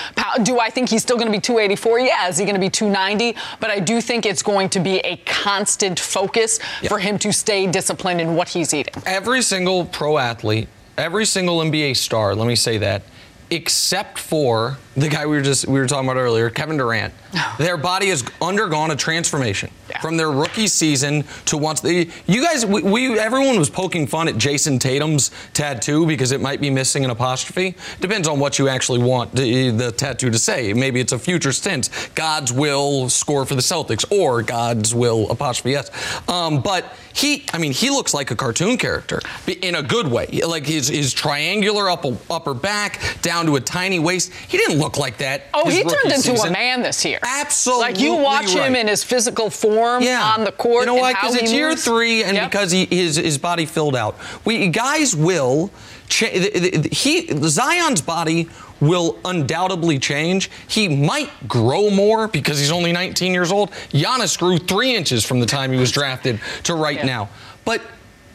Do I think he's still going to be 284? Yeah. Is he going to be 290? But I do think it's going to be a constant focus for him to stay disciplined in what he's eating. every single pro athlete, every single NBA star, let me say that, except for the guy we were just we were talking about earlier, Kevin Durant. their body has undergone a transformation Yeah. from their rookie season to once they you guys we, we everyone was poking fun at Jayson Tatum's tattoo because it might be missing an apostrophe. Depends on what you actually want the, the tattoo to say. Maybe it's a future stint. God's will score for the Celtics or God's will apostrophe yes. Um, but he, I mean, he looks like a cartoon character in a good way. Like his his triangular upper upper back down to a tiny waist. He didn't look like that. Oh, he turned into season. a man this year. Absolutely Like you watch him in his physical form yeah. on the court. You know why? Because it's year three, and Yep. because he his his body filled out. We guys will. He Zion's body will undoubtedly change. He might grow more because he's only 19 years old. Giannis grew three inches from the time he was drafted to right Yeah. now. But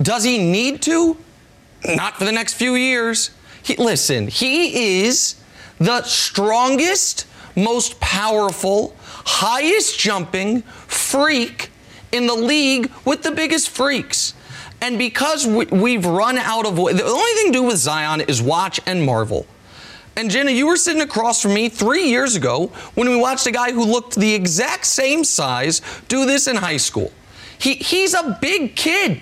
does he need to? Not for the next few years. He, listen, he is the strongest, most powerful, highest jumping freak in the league with the biggest freaks. And because we, we've run out of the only thing to do with Zion is watch and marvel. And Jenna, you were sitting across from me three years ago when we watched a guy who looked the exact same size do this in high school. He, he's a big kid.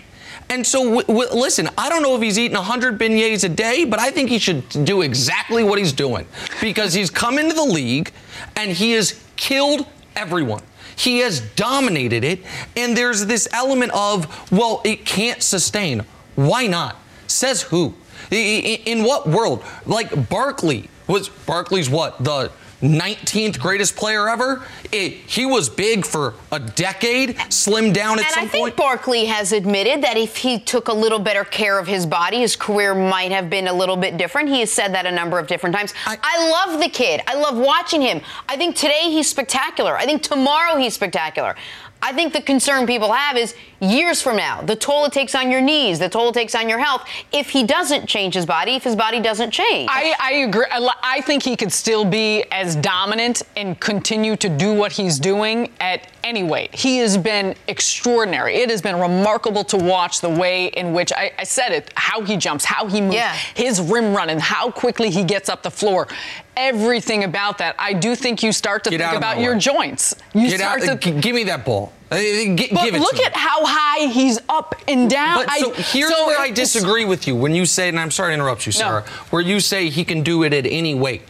And so, listen, I don't know if he's eating 100 beignets a day, but I think he should do exactly what he's doing because he's come into the league and he has killed everyone. He has dominated it. And there's this element of, well, it can't sustain. Why not? Says who? In what world? Like Barkley was Barkley's what the 19th greatest player ever. It, he was big for a decade, slimmed down at and some I think point. Barkley has admitted that if he took a little better care of his body, his career might have been a little bit different. He has said that a number of different times. I- I, love the kid. I love watching him. I think today he's spectacular. I think tomorrow he's spectacular. I think the concern people have is years from now, the toll it takes on your knees, the toll it takes on your health, if he doesn't change his body, if his body doesn't change. I, I agree. I think he could still be as dominant and continue to do what he's doing at any weight. He has been extraordinary. It has been remarkable to watch the way in which I, I said it, how he jumps, how he moves, Yeah. his rim running, how quickly he gets up the floor. Everything about that. I do think you start to Get think about your way. joints. You Get out, start to g- give me that ball. Uh, g- but give it look to me. at how high he's up and down. But I- so here's so where I disagree with you when you say, and I'm sorry to interrupt you, Sarah, where you say he can do it at any weight.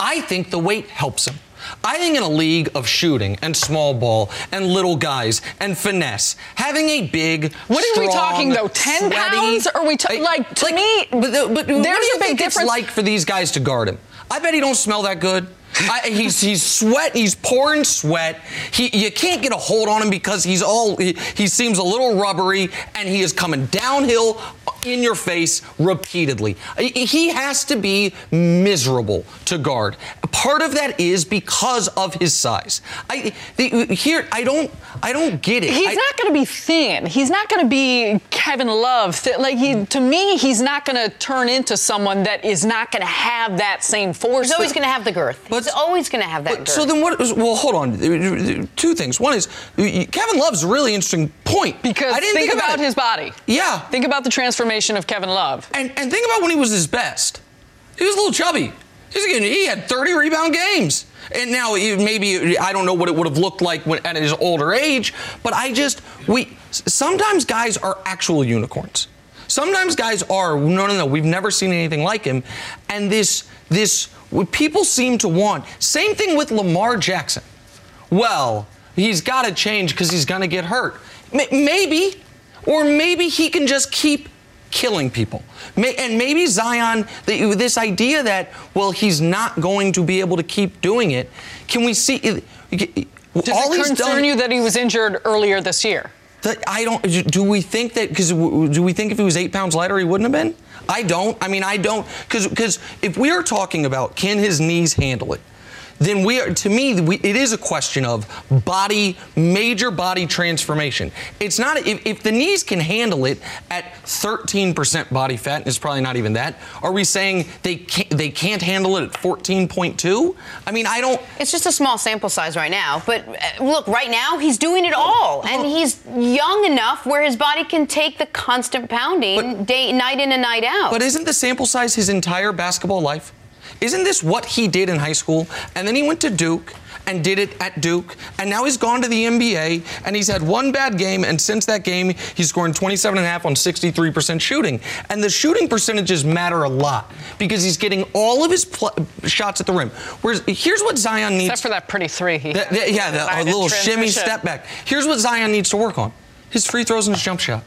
I think the weight helps him. I think in a league of shooting and small ball and little guys and finesse, having a big, What are we talking, though? 10 sweaty- pounds? Are we I- like, to me, But, the- but what do there's you a big think difference. it's like for these guys to guard him? I bet he don't smell that good. I, he's he's sweat. He's pouring sweat. He you can't get a hold on him because he's all he, he seems a little rubbery and he is coming downhill in your face repeatedly. He- He has to be miserable to guard. Part of that is because of his size. I the, here I don't I don't get it. He's I- not going to be thin. He's not going to be Kevin Love. Thi- Like he, to me, he's not going to turn into someone that is not going to have that same force. he's always going to have the girth. But- he's always going to have that But- girth. So then what? Well, hold on. Two things. One is Kevin Love's really interesting point because I didn't think, think, about, it. his body. Yeah. Think about the transformation of Kevin Love. And and think about when he was his best. He was a little chubby. He's getting, he had 30 rebound games. And now maybe I don't know what it would have looked like when, at his older age, but I just we sometimes guys are actual unicorns. Sometimes guys are no no no we've never seen anything like him, and this this what people seem to want. Same thing with Lamar Jackson. Well, he's got to change because he's going to get hurt. Maybe, or maybe he can just keep killing people. May- and maybe Zion, the, this idea that well he's not going to be able to keep doing it. Can we see? Does all it concern done, you that he was injured earlier this year? that I don't. Do we think that? Because do we think if he was eight pounds lighter, he wouldn't have been? I don't. I mean, I don't. Because because if we are talking about can his knees handle it, then we are. To me, we, it is a question of body, major body transformation. It's not if, if the knees can handle it at 13% body fat, and it's probably not even that. Are we saying they can't, they can't handle it at 14.2? I mean, I don't. It's just a small sample size right now. But uh, look, right now he's doing it all, and he's young enough where his body can take the constant pounding But- day, night in and night out. But isn't the sample size his entire basketball life? Isn't this what he did in high school? And then he went to Duke and did it at Duke. And now he's gone to the NBA and he's had one bad game. And since that game, he's scoring 27 and a half on 63% shooting. And the shooting percentages matter a lot because he's getting all of his shots at the rim. Whereas here's what Zion needs. Except for that pretty three he That- had. that- yeah, the, a little shimmy step back. Here's what Zion needs to work on his free throws and his jump shot.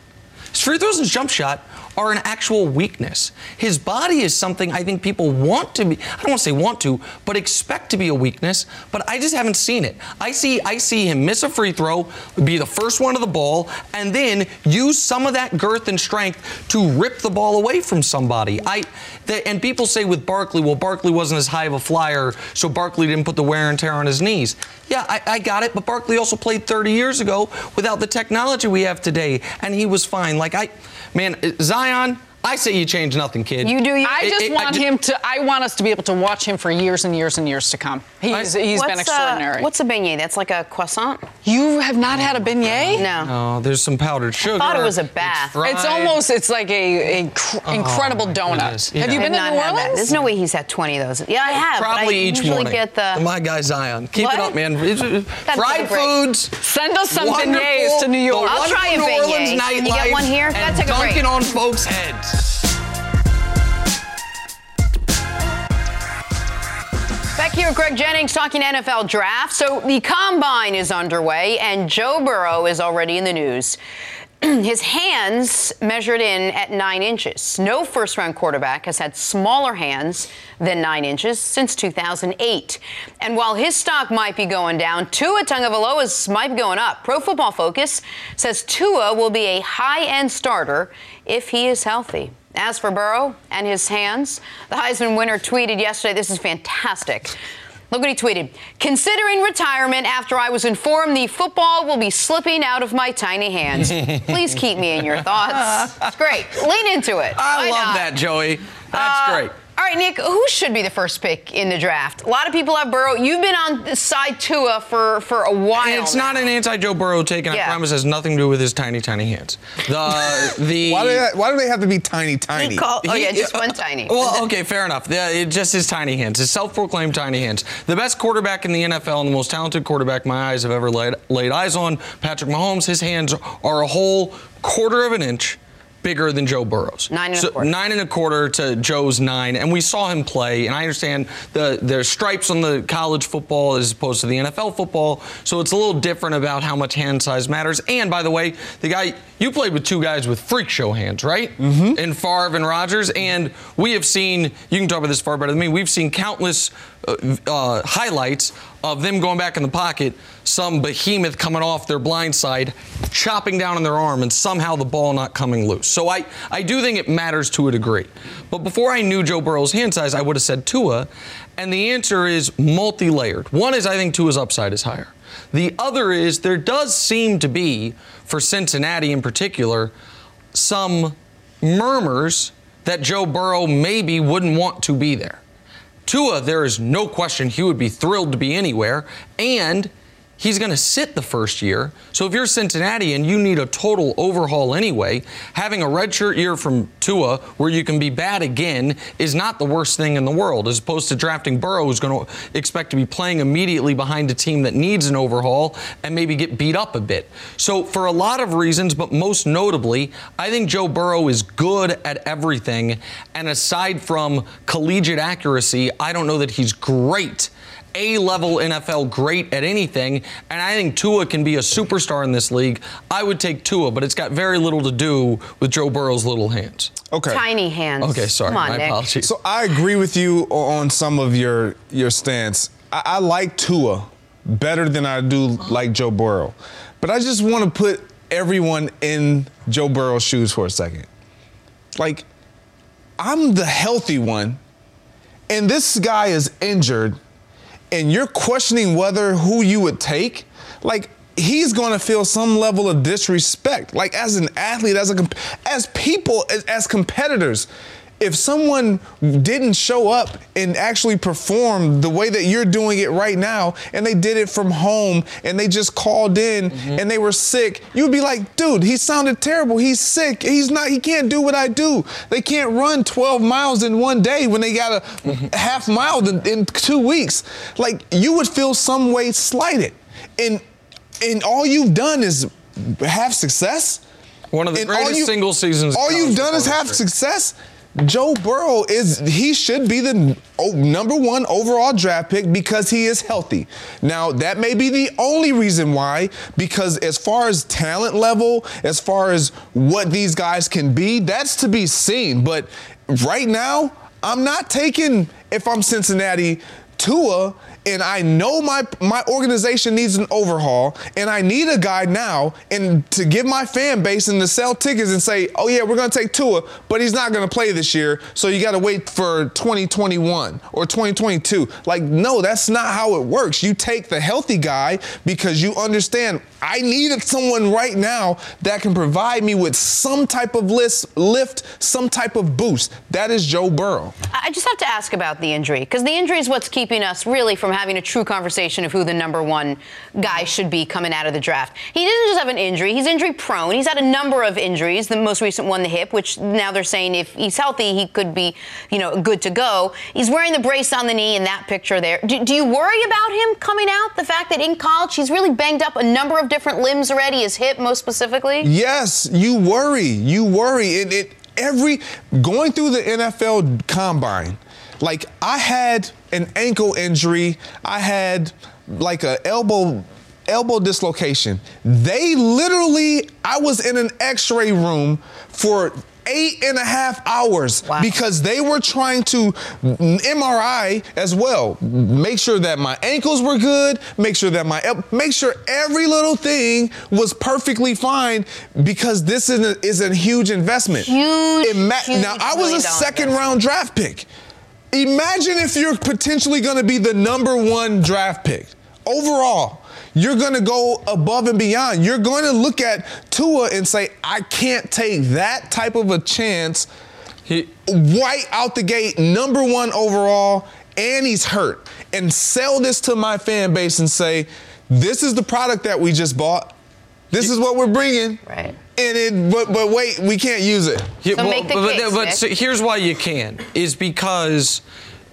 His free throws and his jump shot are an actual weakness. His body is something I think people want to be, I don't want to say want to, but expect to be a weakness, but I just haven't seen it. I see I see him miss a free throw, be the first one to the ball, and then use some of that girth and strength to rip the ball away from somebody. I the, and people say with Barkley, well, Barkley wasn't as high of a flyer, so Barkley didn't put the wear and tear on his knees. Yeah, I, I got it, but Barkley also played 30 years ago without the technology we have today, and he was fine. Like I, man, Zion, I say you change nothing, kid. you do you. I It- just it- I want ju- him to. I want us to be able to watch him for years and years and years to come. He's I- he's what's, been uh, extraordinary. what's a beignet? That's like a croissant? you have not had a beignet? No. Oh, there's some powdered sugar. I thought it was a bath. fried. It's almost. It's like a, a cr- incredible my donut. goodness. Have you I've been to New had that. Orleans? There's no way he's had 20 of those. Yeah, I have. Probably I each usually morning. get the. My guy Zion. Keep What? it up, man. It's, take fried foods. Send us some wonderful- beignets to New York. I'll try a wonderful New Orleans beignet. Can you get nightlife one here? and Gotta take a break. dunking on folks' heads. Back here, Greg Jennings talking NFL draft. So the combine is underway, and Joe Burrow is already in the news. his hands measured in at nine inches. No first round quarterback has had smaller hands than nine inches since 2008. And while his stock might be going down, Tua Tagovailoa's might be going up. Pro Football Focus says Tua will be a high end starter if he is healthy. As for Burrow and his hands, the Heisman winner tweeted yesterday, This is fantastic. Look what he tweeted. Considering retirement after I was informed the football will be slipping out of my tiny hands. Please keep me in your thoughts. It's great. Lean into it. I Why love not? that, Joey. That's Uh, great. All right, Nick, who should be the first pick in the draft? A lot of people have Burrow. You've been on the side Tua for, for a while. It's not an anti-Joe Burrow take, and Yeah. I promise it has nothing to do with his tiny, tiny hands. The the Why do, they, why do they have to be tiny, tiny? He called- oh, He- yeah, just one tiny. Well, okay, fair enough. Yeah, it just his tiny hands, his self-proclaimed tiny hands. The best quarterback in the NFL and the most talented quarterback my eyes have ever laid, laid eyes on, Patrick Mahomes. His hands are a whole quarter of an inch bigger than Joe Burrow's. Nine and a quarter. Nine and a quarter to Joe's nine, and we saw him play. And I understand the there's stripes on the college football as opposed to the NFL football, so it's a little different about how much hand size matters. And by the way, the guy you played with two guys with freak show hands, right? Mm-hmm. In Favre and Rodgers, and we have seen. You can talk about this far better than me. We've seen countless uh, uh, highlights of them going back in the pocket, some behemoth coming off their blind side, chopping down on their arm, and somehow the ball not coming loose. So I, I do think it matters to a degree. But before I knew Joe Burrow's hand size, I would have said Tua, and the answer is multi layered. One is I think Tua's upside is higher. The other is there does seem to be, for Cincinnati in particular, some murmurs that Joe Burrow maybe wouldn't want to be there. Tua, there is no question he would be thrilled to be anywhere, and he's going to sit the first year. So if you're Cincinnati and you need a total overhaul anyway, having a redshirt year from Tua where you can be bad again is not the worst thing in the world, as opposed to drafting Burrow, who's going to expect to be playing immediately behind a team that needs an overhaul and maybe get beat up a bit. So for a lot of reasons, but most notably, I think Joe Burrow is good at everything. And aside from collegiate accuracy, I don't know that he's great a level NFL great at anything, and I think Tua can be a superstar in this league. I would take Tua, but it's got very little to do with Joe Burrow's little hands. Okay. Tiny hands. Okay, sorry. Come on, My Nick. apologies. So I agree with you on some of your your stance. I, I like Tua better than I do like Joe Burrow, but I just want to put everyone in Joe Burrow's shoes for a second. Like, I'm the healthy one, and this guy is injured, and you're questioning whether who you would take. Like, he's going to feel some level of disrespect. Like, as an athlete, as a as people, as, as competitors. If someone didn't show up and actually perform the way that you're doing it right now, and they did it from home, and they just called in mm-hmm. and they were sick, you'd be like, dude, he sounded terrible. He's sick. He's not. He can't do what I do. They can't run 12 miles in one day when they got a mm-hmm. half mile in, in two weeks. Like you would feel some way slighted, and and all you've done is have success. One of the And greatest you- single seasons. All you've done is have history. success. Joe Burrow is he should be the number one overall draft pick because he is healthy. Now that may be the only reason why, because as far as talent level, as far as what these guys can be, that's to be seen. But right now, I'm not taking if I'm Cincinnati Tua and I know my my organization needs an overhaul and I need a guy now and to give my fan base and to sell tickets and say, "Oh yeah, we're to take Tua, but he's not to play this year, so you got to wait for 2021 or 2022." Like, no, that's not how it works. You take the healthy guy because you understand I needed someone right now that can provide me with some type of list, lift, some type of boost. That is Joe Burrow. I just have to ask about the injury because the injury is what's keeping us really from having a true conversation of who the number one guy should be coming out of the draft. He doesn't just have an injury; he's injury prone. He's had a number of injuries. The most recent one, the hip, which now they're saying if he's healthy, he could be, you know, good to go. He's wearing the brace on the knee in that picture there. Do, do you worry about him coming out? The fact that in college he's really banged up a number of different limbs already, his hip most specifically. Yes, you worry. You worry. It, it every going through the NFL combine. Like I had an ankle injury. I had like a elbow elbow dislocation. They literally, I was in an x ray room for eight and a half hours Wow. because they were trying to MRI as well. Make sure that my ankles were good, make sure that my, make sure every little thing was perfectly fine because this is a, is a huge investment. Huge, huge now, I was a second round draft pick. Imagine if you're potentially going to be the number one draft pick overall. You're going to go above and beyond. You're going to look at Tua and say, I can't take that type of a chance He, right out the gate, number one overall, and he's hurt. And sell this to my fan base and say, this is the product that we just bought. This is what we're bringing. Right. And it, but, but wait, we can't use it. Yeah, So make the but, case, but Nick. so here's why you can is because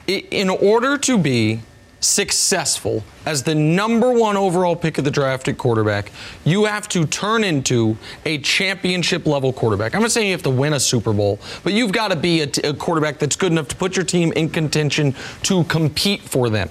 in order to be successful as the number one overall pick of the draft at quarterback, you have to turn into a championship level quarterback. I'm not saying you have to win a Super Bowl, but you've got to be a, t- a quarterback that's good enough to put your team in contention to compete for them.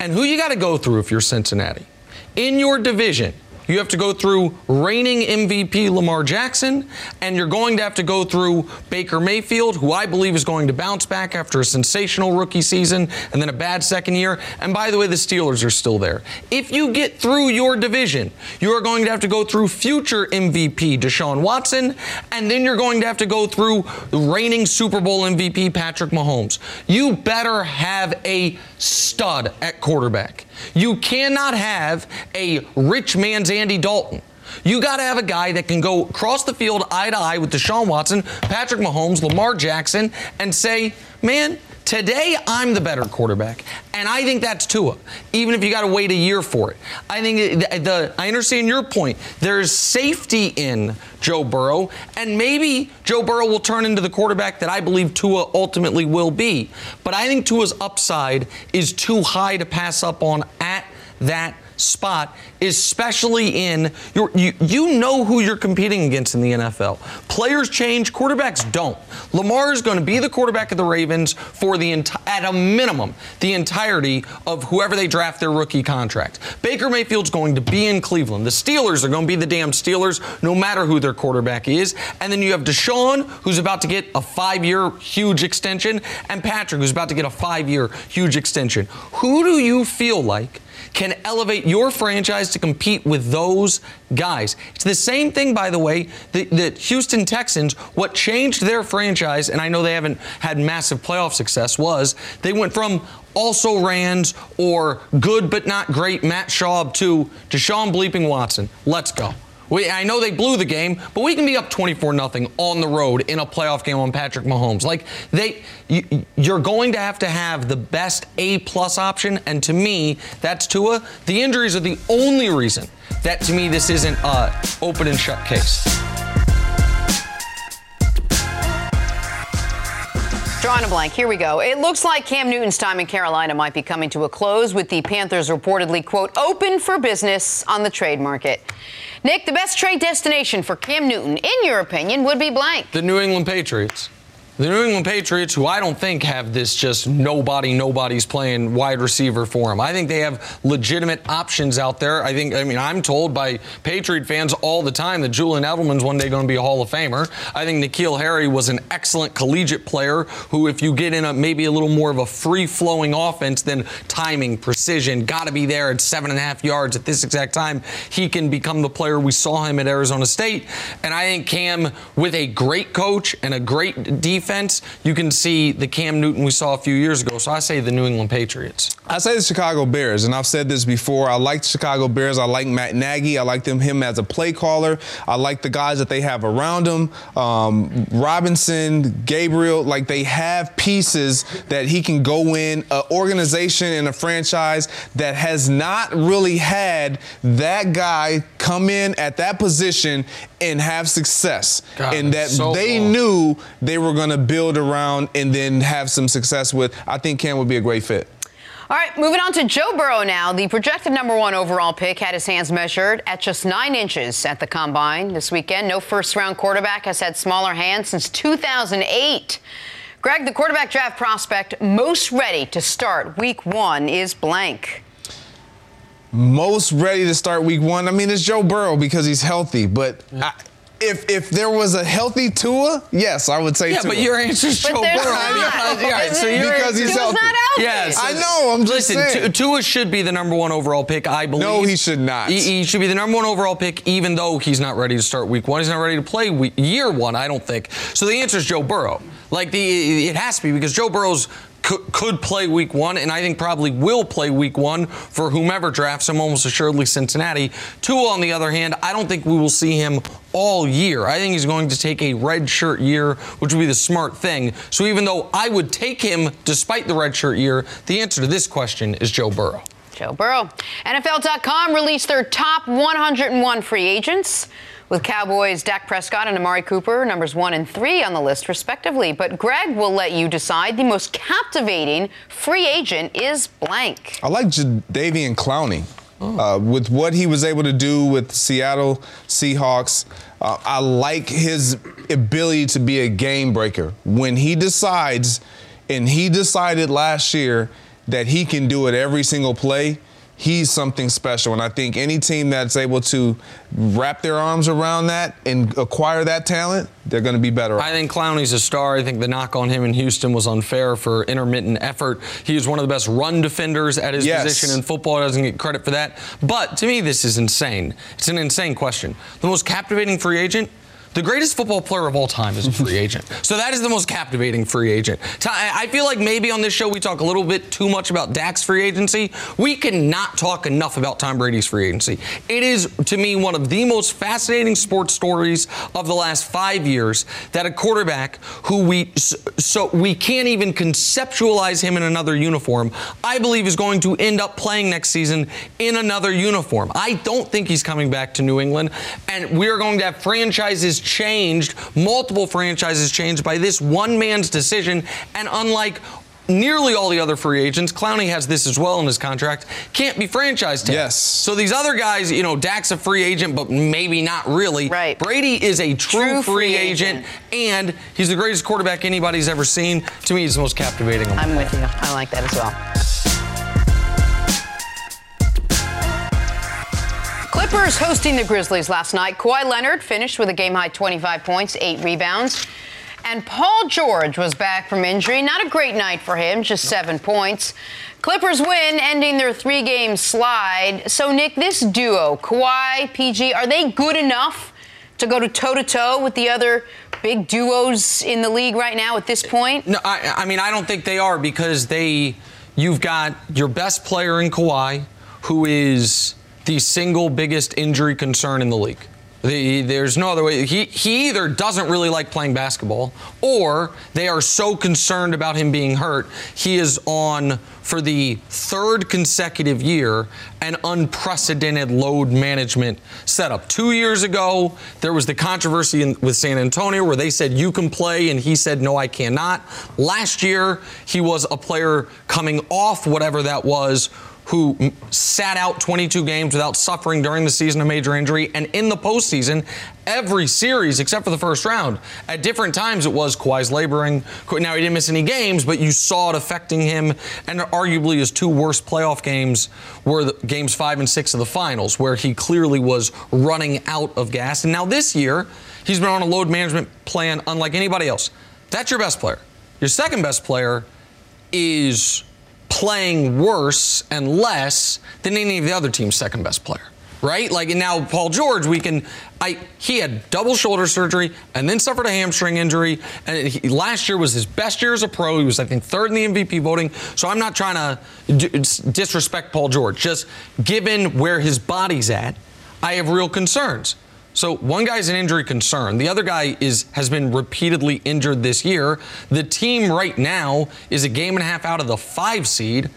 And who you got to go through if you're Cincinnati? In your division, you have to go through reigning MVP Lamar Jackson, and you're going to have to go through Baker Mayfield, who I believe is going to bounce back after a sensational rookie season and then a bad second year. And by the way, the Steelers are still there. If you get through your division, you are going to have to go through future MVP Deshaun Watson, and then you're going to have to go through reigning Super Bowl MVP Patrick Mahomes. You better have a stud at quarterback. You cannot have a rich man's Andy Dalton. You got to have a guy that can go across the field eye to eye with Deshaun Watson, Patrick Mahomes, Lamar Jackson, and say, man, today I'm the better quarterback. And I think that's Tua, even if you got to wait a year for it. I think the, the I understand your point. There's safety in Joe Burrow, and maybe Joe Burrow will turn into the quarterback that I believe Tua ultimately will be. But I think Tua's upside is too high to pass up on at that spot, especially in your, you you know who you're competing against in the NFL. Players change, quarterbacks don't. Lamar is going to be the quarterback of the Ravens for the enti- at a minimum the entirety of whoever they draft their rookie contract. Baker Mayfield's going to be in Cleveland. The Steelers are going to be the damn Steelers no matter who their quarterback is. And then you have Deshaun who's about to get a 5-year huge extension and Patrick who's about to get a 5-year huge extension. Who do you feel like can elevate your franchise to compete with those guys. It's the same thing, by the way, that, that Houston Texans, what changed their franchise, and I know they haven't had massive playoff success, was they went from also Rands or good but not great Matt Schaub to Deshaun Bleeping Watson. Let's go. We, I know they blew the game, but we can be up 24 nothing on the road in a playoff game on Patrick Mahomes. Like they, you, you're going to have to have the best A plus option, and to me, that's Tua. The injuries are the only reason that to me this isn't a open and shut case. Drawing a blank. Here we go. It looks like Cam Newton's time in Carolina might be coming to a close with the Panthers reportedly, quote, open for business on the trade market. Nick, the best trade destination for Cam Newton, in your opinion, would be blank. The New England Patriots. The New England Patriots, who I don't think have this just nobody, nobody's playing wide receiver for them. I think they have legitimate options out there. I think, I mean, I'm told by Patriot fans all the time that Julian Edelman's one day going to be a Hall of Famer. I think N'Keal Harry was an excellent collegiate player who, if you get in a maybe a little more of a free flowing offense, then timing, precision, got to be there at seven and a half yards at this exact time, he can become the player we saw him at Arizona State. And I think Cam, with a great coach and a great defense, you can see the Cam Newton we saw a few years ago. So I say the New England Patriots. I say the Chicago Bears, and I've said this before. I like the Chicago Bears. I like Matt Nagy. I like them him as a play caller. I like the guys that they have around him. Um, Robinson, Gabriel, like they have pieces that he can go in. An organization and a franchise that has not really had that guy come in at that position and have success, God, and that so they long. knew they were going to build around and then have some success with. I think Cam would be a great fit. All right, moving on to Joe Burrow now. The projected number one overall pick had his hands measured at just nine inches at the combine this weekend. No first round quarterback has had smaller hands since 2008. Greg, the quarterback draft prospect most ready to start week one is blank. Most ready to start week one, I mean, it's Joe Burrow because he's healthy. But I, if if there was a healthy Tua, yes, I would say Yeah, Tua. but your answer is Joe Burrow. not. Because, all right, so your Because he's healthy. not healthy. Yes, I know, I'm just Listen, saying. Tu- Tua should be the number one overall pick, I believe. No, he should not. He, he should be the number one overall pick, even though he's not ready to start week one. He's not ready to play week, year one, I don't think. So the answer is Joe Burrow. Like the, it has to be because Joe Burrow's could, could play week one, and I think probably will play week one for whomever drafts him, almost assuredly Cincinnati. Tua, on the other hand, I don't think we will see him all year. I think he's going to take a red shirt year, which would be the smart thing. So even though I would take him despite the red shirt year, the answer to this question is Joe Burrow. Joe Burrow. NFL.com released their top 101 free agents, with Cowboys Dak Prescott and Amari Cooper numbers one and three on the list, respectively. But Greg will let you decide. The most captivating free agent is blank. I like Jadeveon Clowney. Uh, with what he was able to do with Seattle Seahawks, uh, I like his ability to be a game breaker. When he decides, and he decided last year that he can do it every single play, he's something special. And I think any team that's able to wrap their arms around that and acquire that talent, they're going to be better. I think Clowney's a star. I think the knock on him in Houston was unfair for intermittent effort. He is one of the best run defenders at his Yes. position in football. Doesn't get credit for that. But to me, this is insane. It's an insane question. The most captivating free agent. The greatest football player of all time is a free agent. So that is the most captivating free agent. I feel like maybe on this show we talk a little bit too much about Dak's free agency. We cannot talk enough about Tom Brady's free agency. It is, to me, one of the most fascinating sports stories of the last five years that a quarterback who we so we can't even conceptualize him in another uniform, I believe is going to end up playing next season in another uniform. I don't think he's coming back to New England, and we are going to have franchises changed, multiple franchises changed by this one man's decision. And unlike nearly all the other free agents, Clowney has this as well in his contract, can't be franchise tagged. Yes. So these other guys, you know, Dak's a free agent, but maybe not really. Right. Brady is a true, True free, free agent, agent. and he's the greatest quarterback anybody's ever seen. To me, he's the most captivating. I'm with you. I like that as well. Clippers hosting the Grizzlies last night. Kawhi Leonard finished with a game high 25 points, eight rebounds. And Paul George was back from injury. Not a great night for him, just seven points. Clippers win, ending their three game slide. So, Nick, this duo, Kawhi, PG, are they good enough to go to toe to toe with the other big duos in the league right now at this point? No, I, I mean I don't think they are because they, you've got your best player in Kawhi, who is the single biggest injury concern in the league. The, there's no other way. He, he either doesn't really like playing basketball, or they are so concerned about him being hurt. He is on for the third consecutive year an unprecedented load management setup. Two years ago, there was the controversy in, with San Antonio where they said you can play, and he said no, I cannot. Last year, he was a player coming off whatever that was who sat out 22 games without suffering during the season a major injury. And in the postseason, every series except for the first round, at different times it was Kawhi's laboring. Now, he didn't miss any games, but you saw it affecting him. And arguably his two worst playoff games were the games five and six of the finals, where he clearly was running out of gas. And now this year, he's been on a load management plan unlike anybody else. That's your best player. Your second best player is playing worse and less than any of the other team's second best player. Right? Like now Paul George, we can I he had double shoulder surgery and then suffered a hamstring injury. And he, last year was his best year as a pro. He was, I think, third in the MVP voting. So I'm not trying to disrespect Paul George. Just given where his body's at, I have real concerns. So one guy's an injury concern. The other guy is has been repeatedly injured this year. The team right now is a game and a half out of the five seed.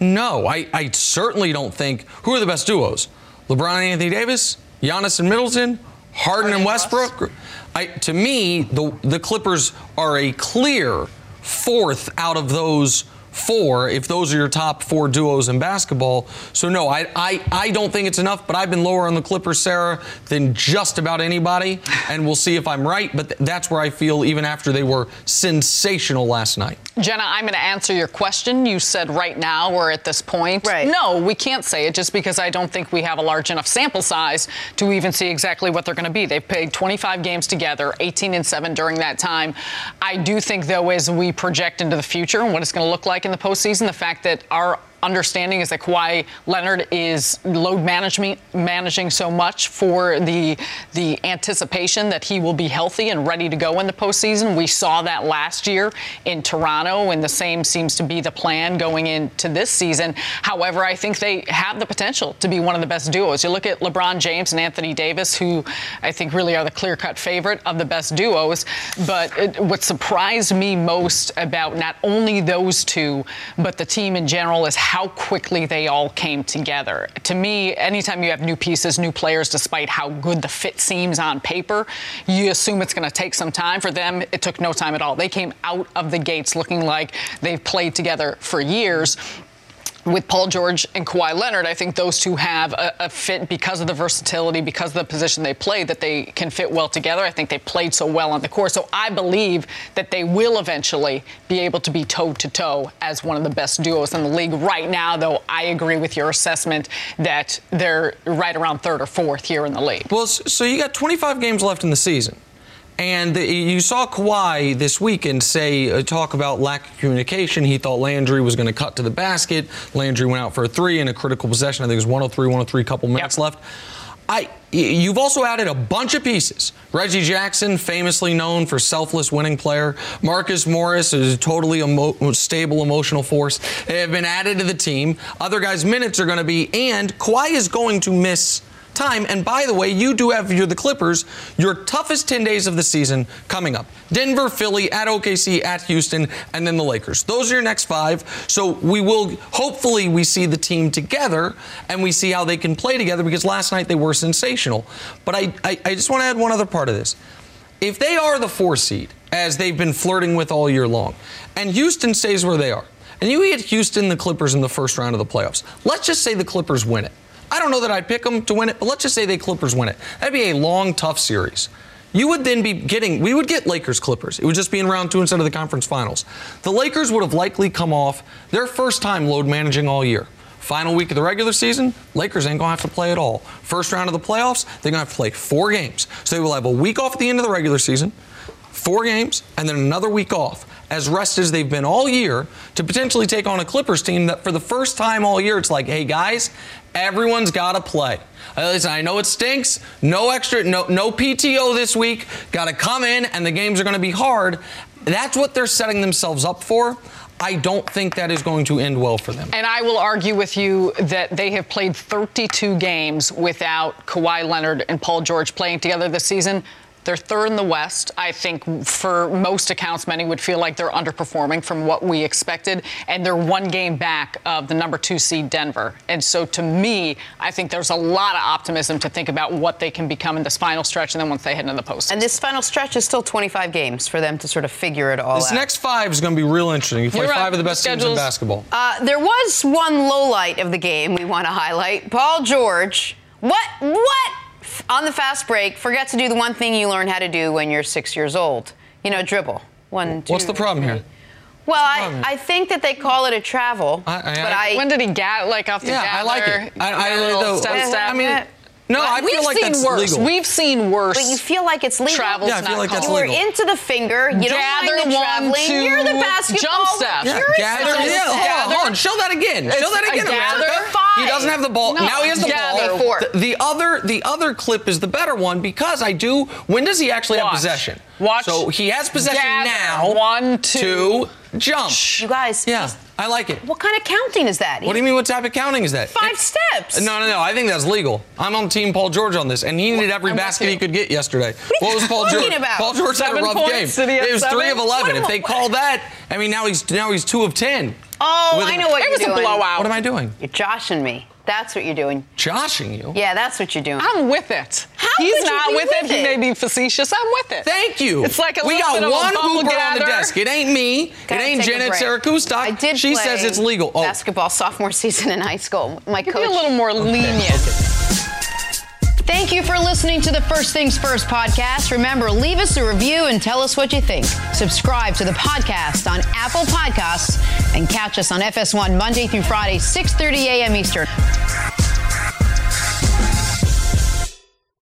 No, I, I certainly don't think. Who are the best duos? LeBron and Anthony Davis, Giannis and Middleton, Harden and Westbrook. I, to me, the the Clippers are a clear fourth out of those four if those are your top four duos in basketball. So no, I I, I don't think it's enough, but I've been lower on the Clippers, Sarah, than just about anybody, and we'll see if I'm right. But th- that's where I feel even after they were sensational last night. Jenna, I'm going to answer your question. You said right now we're at this point. Right. No, we can't say it just because I don't think we have a large enough sample size to even see exactly what they're going to be. They've played 25 games together, 18 and 7 during that time. I do think, though, as we project into the future and what it's going to look like in the postseason, the fact that our understanding is that Kawhi Leonard is load management managing so much for the the anticipation that he will be healthy and ready to go in the postseason. We saw that last year in Toronto, and the same seems to be the plan going into this season. However, I think they have the potential to be one of the best duos. You look at LeBron James and Anthony Davis, who I think really are the clear-cut favorite of the best duos. But it, what surprised me most about not only those two, but the team in general is how quickly they all came together. To me, anytime you have new pieces, new players, despite how good the fit seems on paper, you assume it's going to take some time. For them, it took no time at all. They came out of the gates looking like they've played together for years with Paul George and Kawhi Leonard, I think those two have a, a, fit because of the versatility, because of the position they play, that they can fit well together. I think they played so well on the court. So I believe that they will eventually be able to be toe to toe as one of the best duos in the league. Right now, though, I agree with your assessment that they're right around third or fourth here in the league. Well, so you got 25 games left in the season. And you saw Kawhi this weekend say, uh, talk about lack of communication. He thought Landry was going to cut to the basket. Landry went out for a three in a critical possession. I think it was 103, 103, couple minutes Yep. left. I, you've also added a bunch of pieces. Reggie Jackson, famously known for selfless winning player. Marcus Morris is a totally emo- stable emotional force. They have been added to the team. Other guys' minutes are going to be, and Kawhi is going to miss time. And by the way, you do have you're the Clippers, your toughest 10 days of the season coming up. Denver, Philly, at OKC, at Houston, and then the Lakers. Those are your next five. So we will hopefully we see the team together and we see how they can play together because last night they were sensational. But I, I, I just want to add one other part of this. If they are the four seed, as they've been flirting with all year long, and Houston stays where they are, and you get Houston, the Clippers in the first round of the playoffs, let's just say the Clippers win it. I don't know that I'd pick them to win it, but let's just say they Clippers win it. That'd be a long, tough series. You would then be getting, we would get Lakers Clippers. It would just be in round two instead of the conference finals. The Lakers would have likely come off their first time load managing all year. Final week of the regular season, Lakers ain't gonna have to play at all. First round of the playoffs, they're gonna have to play four games. So they will have a week off at the end of the regular season, four games, and then another week off. As rested as they've been all year to potentially take on a Clippers team that for the first time all year, it's like, hey guys, everyone's got to play. Uh, Listen, I know it stinks. No extra, no, no PTO this week. Got to come in, and the games are going to be hard. That's what they're setting themselves up for. I don't think that is going to end well for them. And I will argue with you that they have played 32 games without Kawhi Leonard and Paul George playing together this season. They're third in the West. I think for most accounts, many would feel like they're underperforming from what we expected. And they're one game back of the number two seed Denver. And so to me, I think there's a lot of optimism to think about what they can become in this final stretch and then once they head into the postseason. And this final stretch is still 25 games for them to sort of figure it all This out. This next five is going to be real interesting. You play You're right. five of the best teams in basketball. Uh, there was one low light of the game we want to highlight. Paul George. What? What? F- On the fast break, forget to do the one thing you learn how to do when you're six years old. You know, dribble. One, two. What's the problem here? Well. I, I think that they call it a travel. I- I- but I- I. when did he get like off the Yeah, I like it. I, I, get a little though, step, step? I mean, no, I We've feel like seen that's worse. legal. We've seen worse. but you feel like it's legal. Travels Yeah, I feel not like that's You called. were legal. into the finger. You Gather don't mind the one, traveling. two, You're the basketball. jump step. Yeah, You're gather. jump Yeah, hold on, hold on. Show that again. Show It's that a again, gather. Five. He doesn't have the ball. No, now he has the gather. ball. Four. The, the other, the other clip is the better one because I do. When does he actually have possession? Watch. So he has possession Gather. now. One, two. jump. You guys. Yeah, I like it. What kind of counting is that? What do you mean? What type of counting is that? Five It- steps. No, no, no. I think that's legal. I'm on Team Paul George on this, and he needed every I'm basket he could get yesterday. What, are was Paul talking George? about? Paul George had a rough game. Did he have it was three of eleven. What If they about- call that, I mean, now he's now he's two of ten. Oh, I know what It you're was a doing. blowout. What am I doing? You're joshing me. That's what you're doing. Joshing you? Yeah, that's what you're doing. I'm with it. How He's could you not be with, with it. He may be facetious. I'm with it. Thank you. It's like a we little got bit one bubble hooper on the desk. It ain't me. It Gotta ain't take a Janet break. Sarakustak. I did She play says it's legal. Oh, Basketball sophomore season in high school. My coach. Be a little more lenient. Thank you for listening to the First Things First podcast. Remember, leave us a review and tell us what you think. Subscribe to the podcast on Apple Podcasts and catch us on FS1 Monday through Friday, 6:30 a.m. Eastern.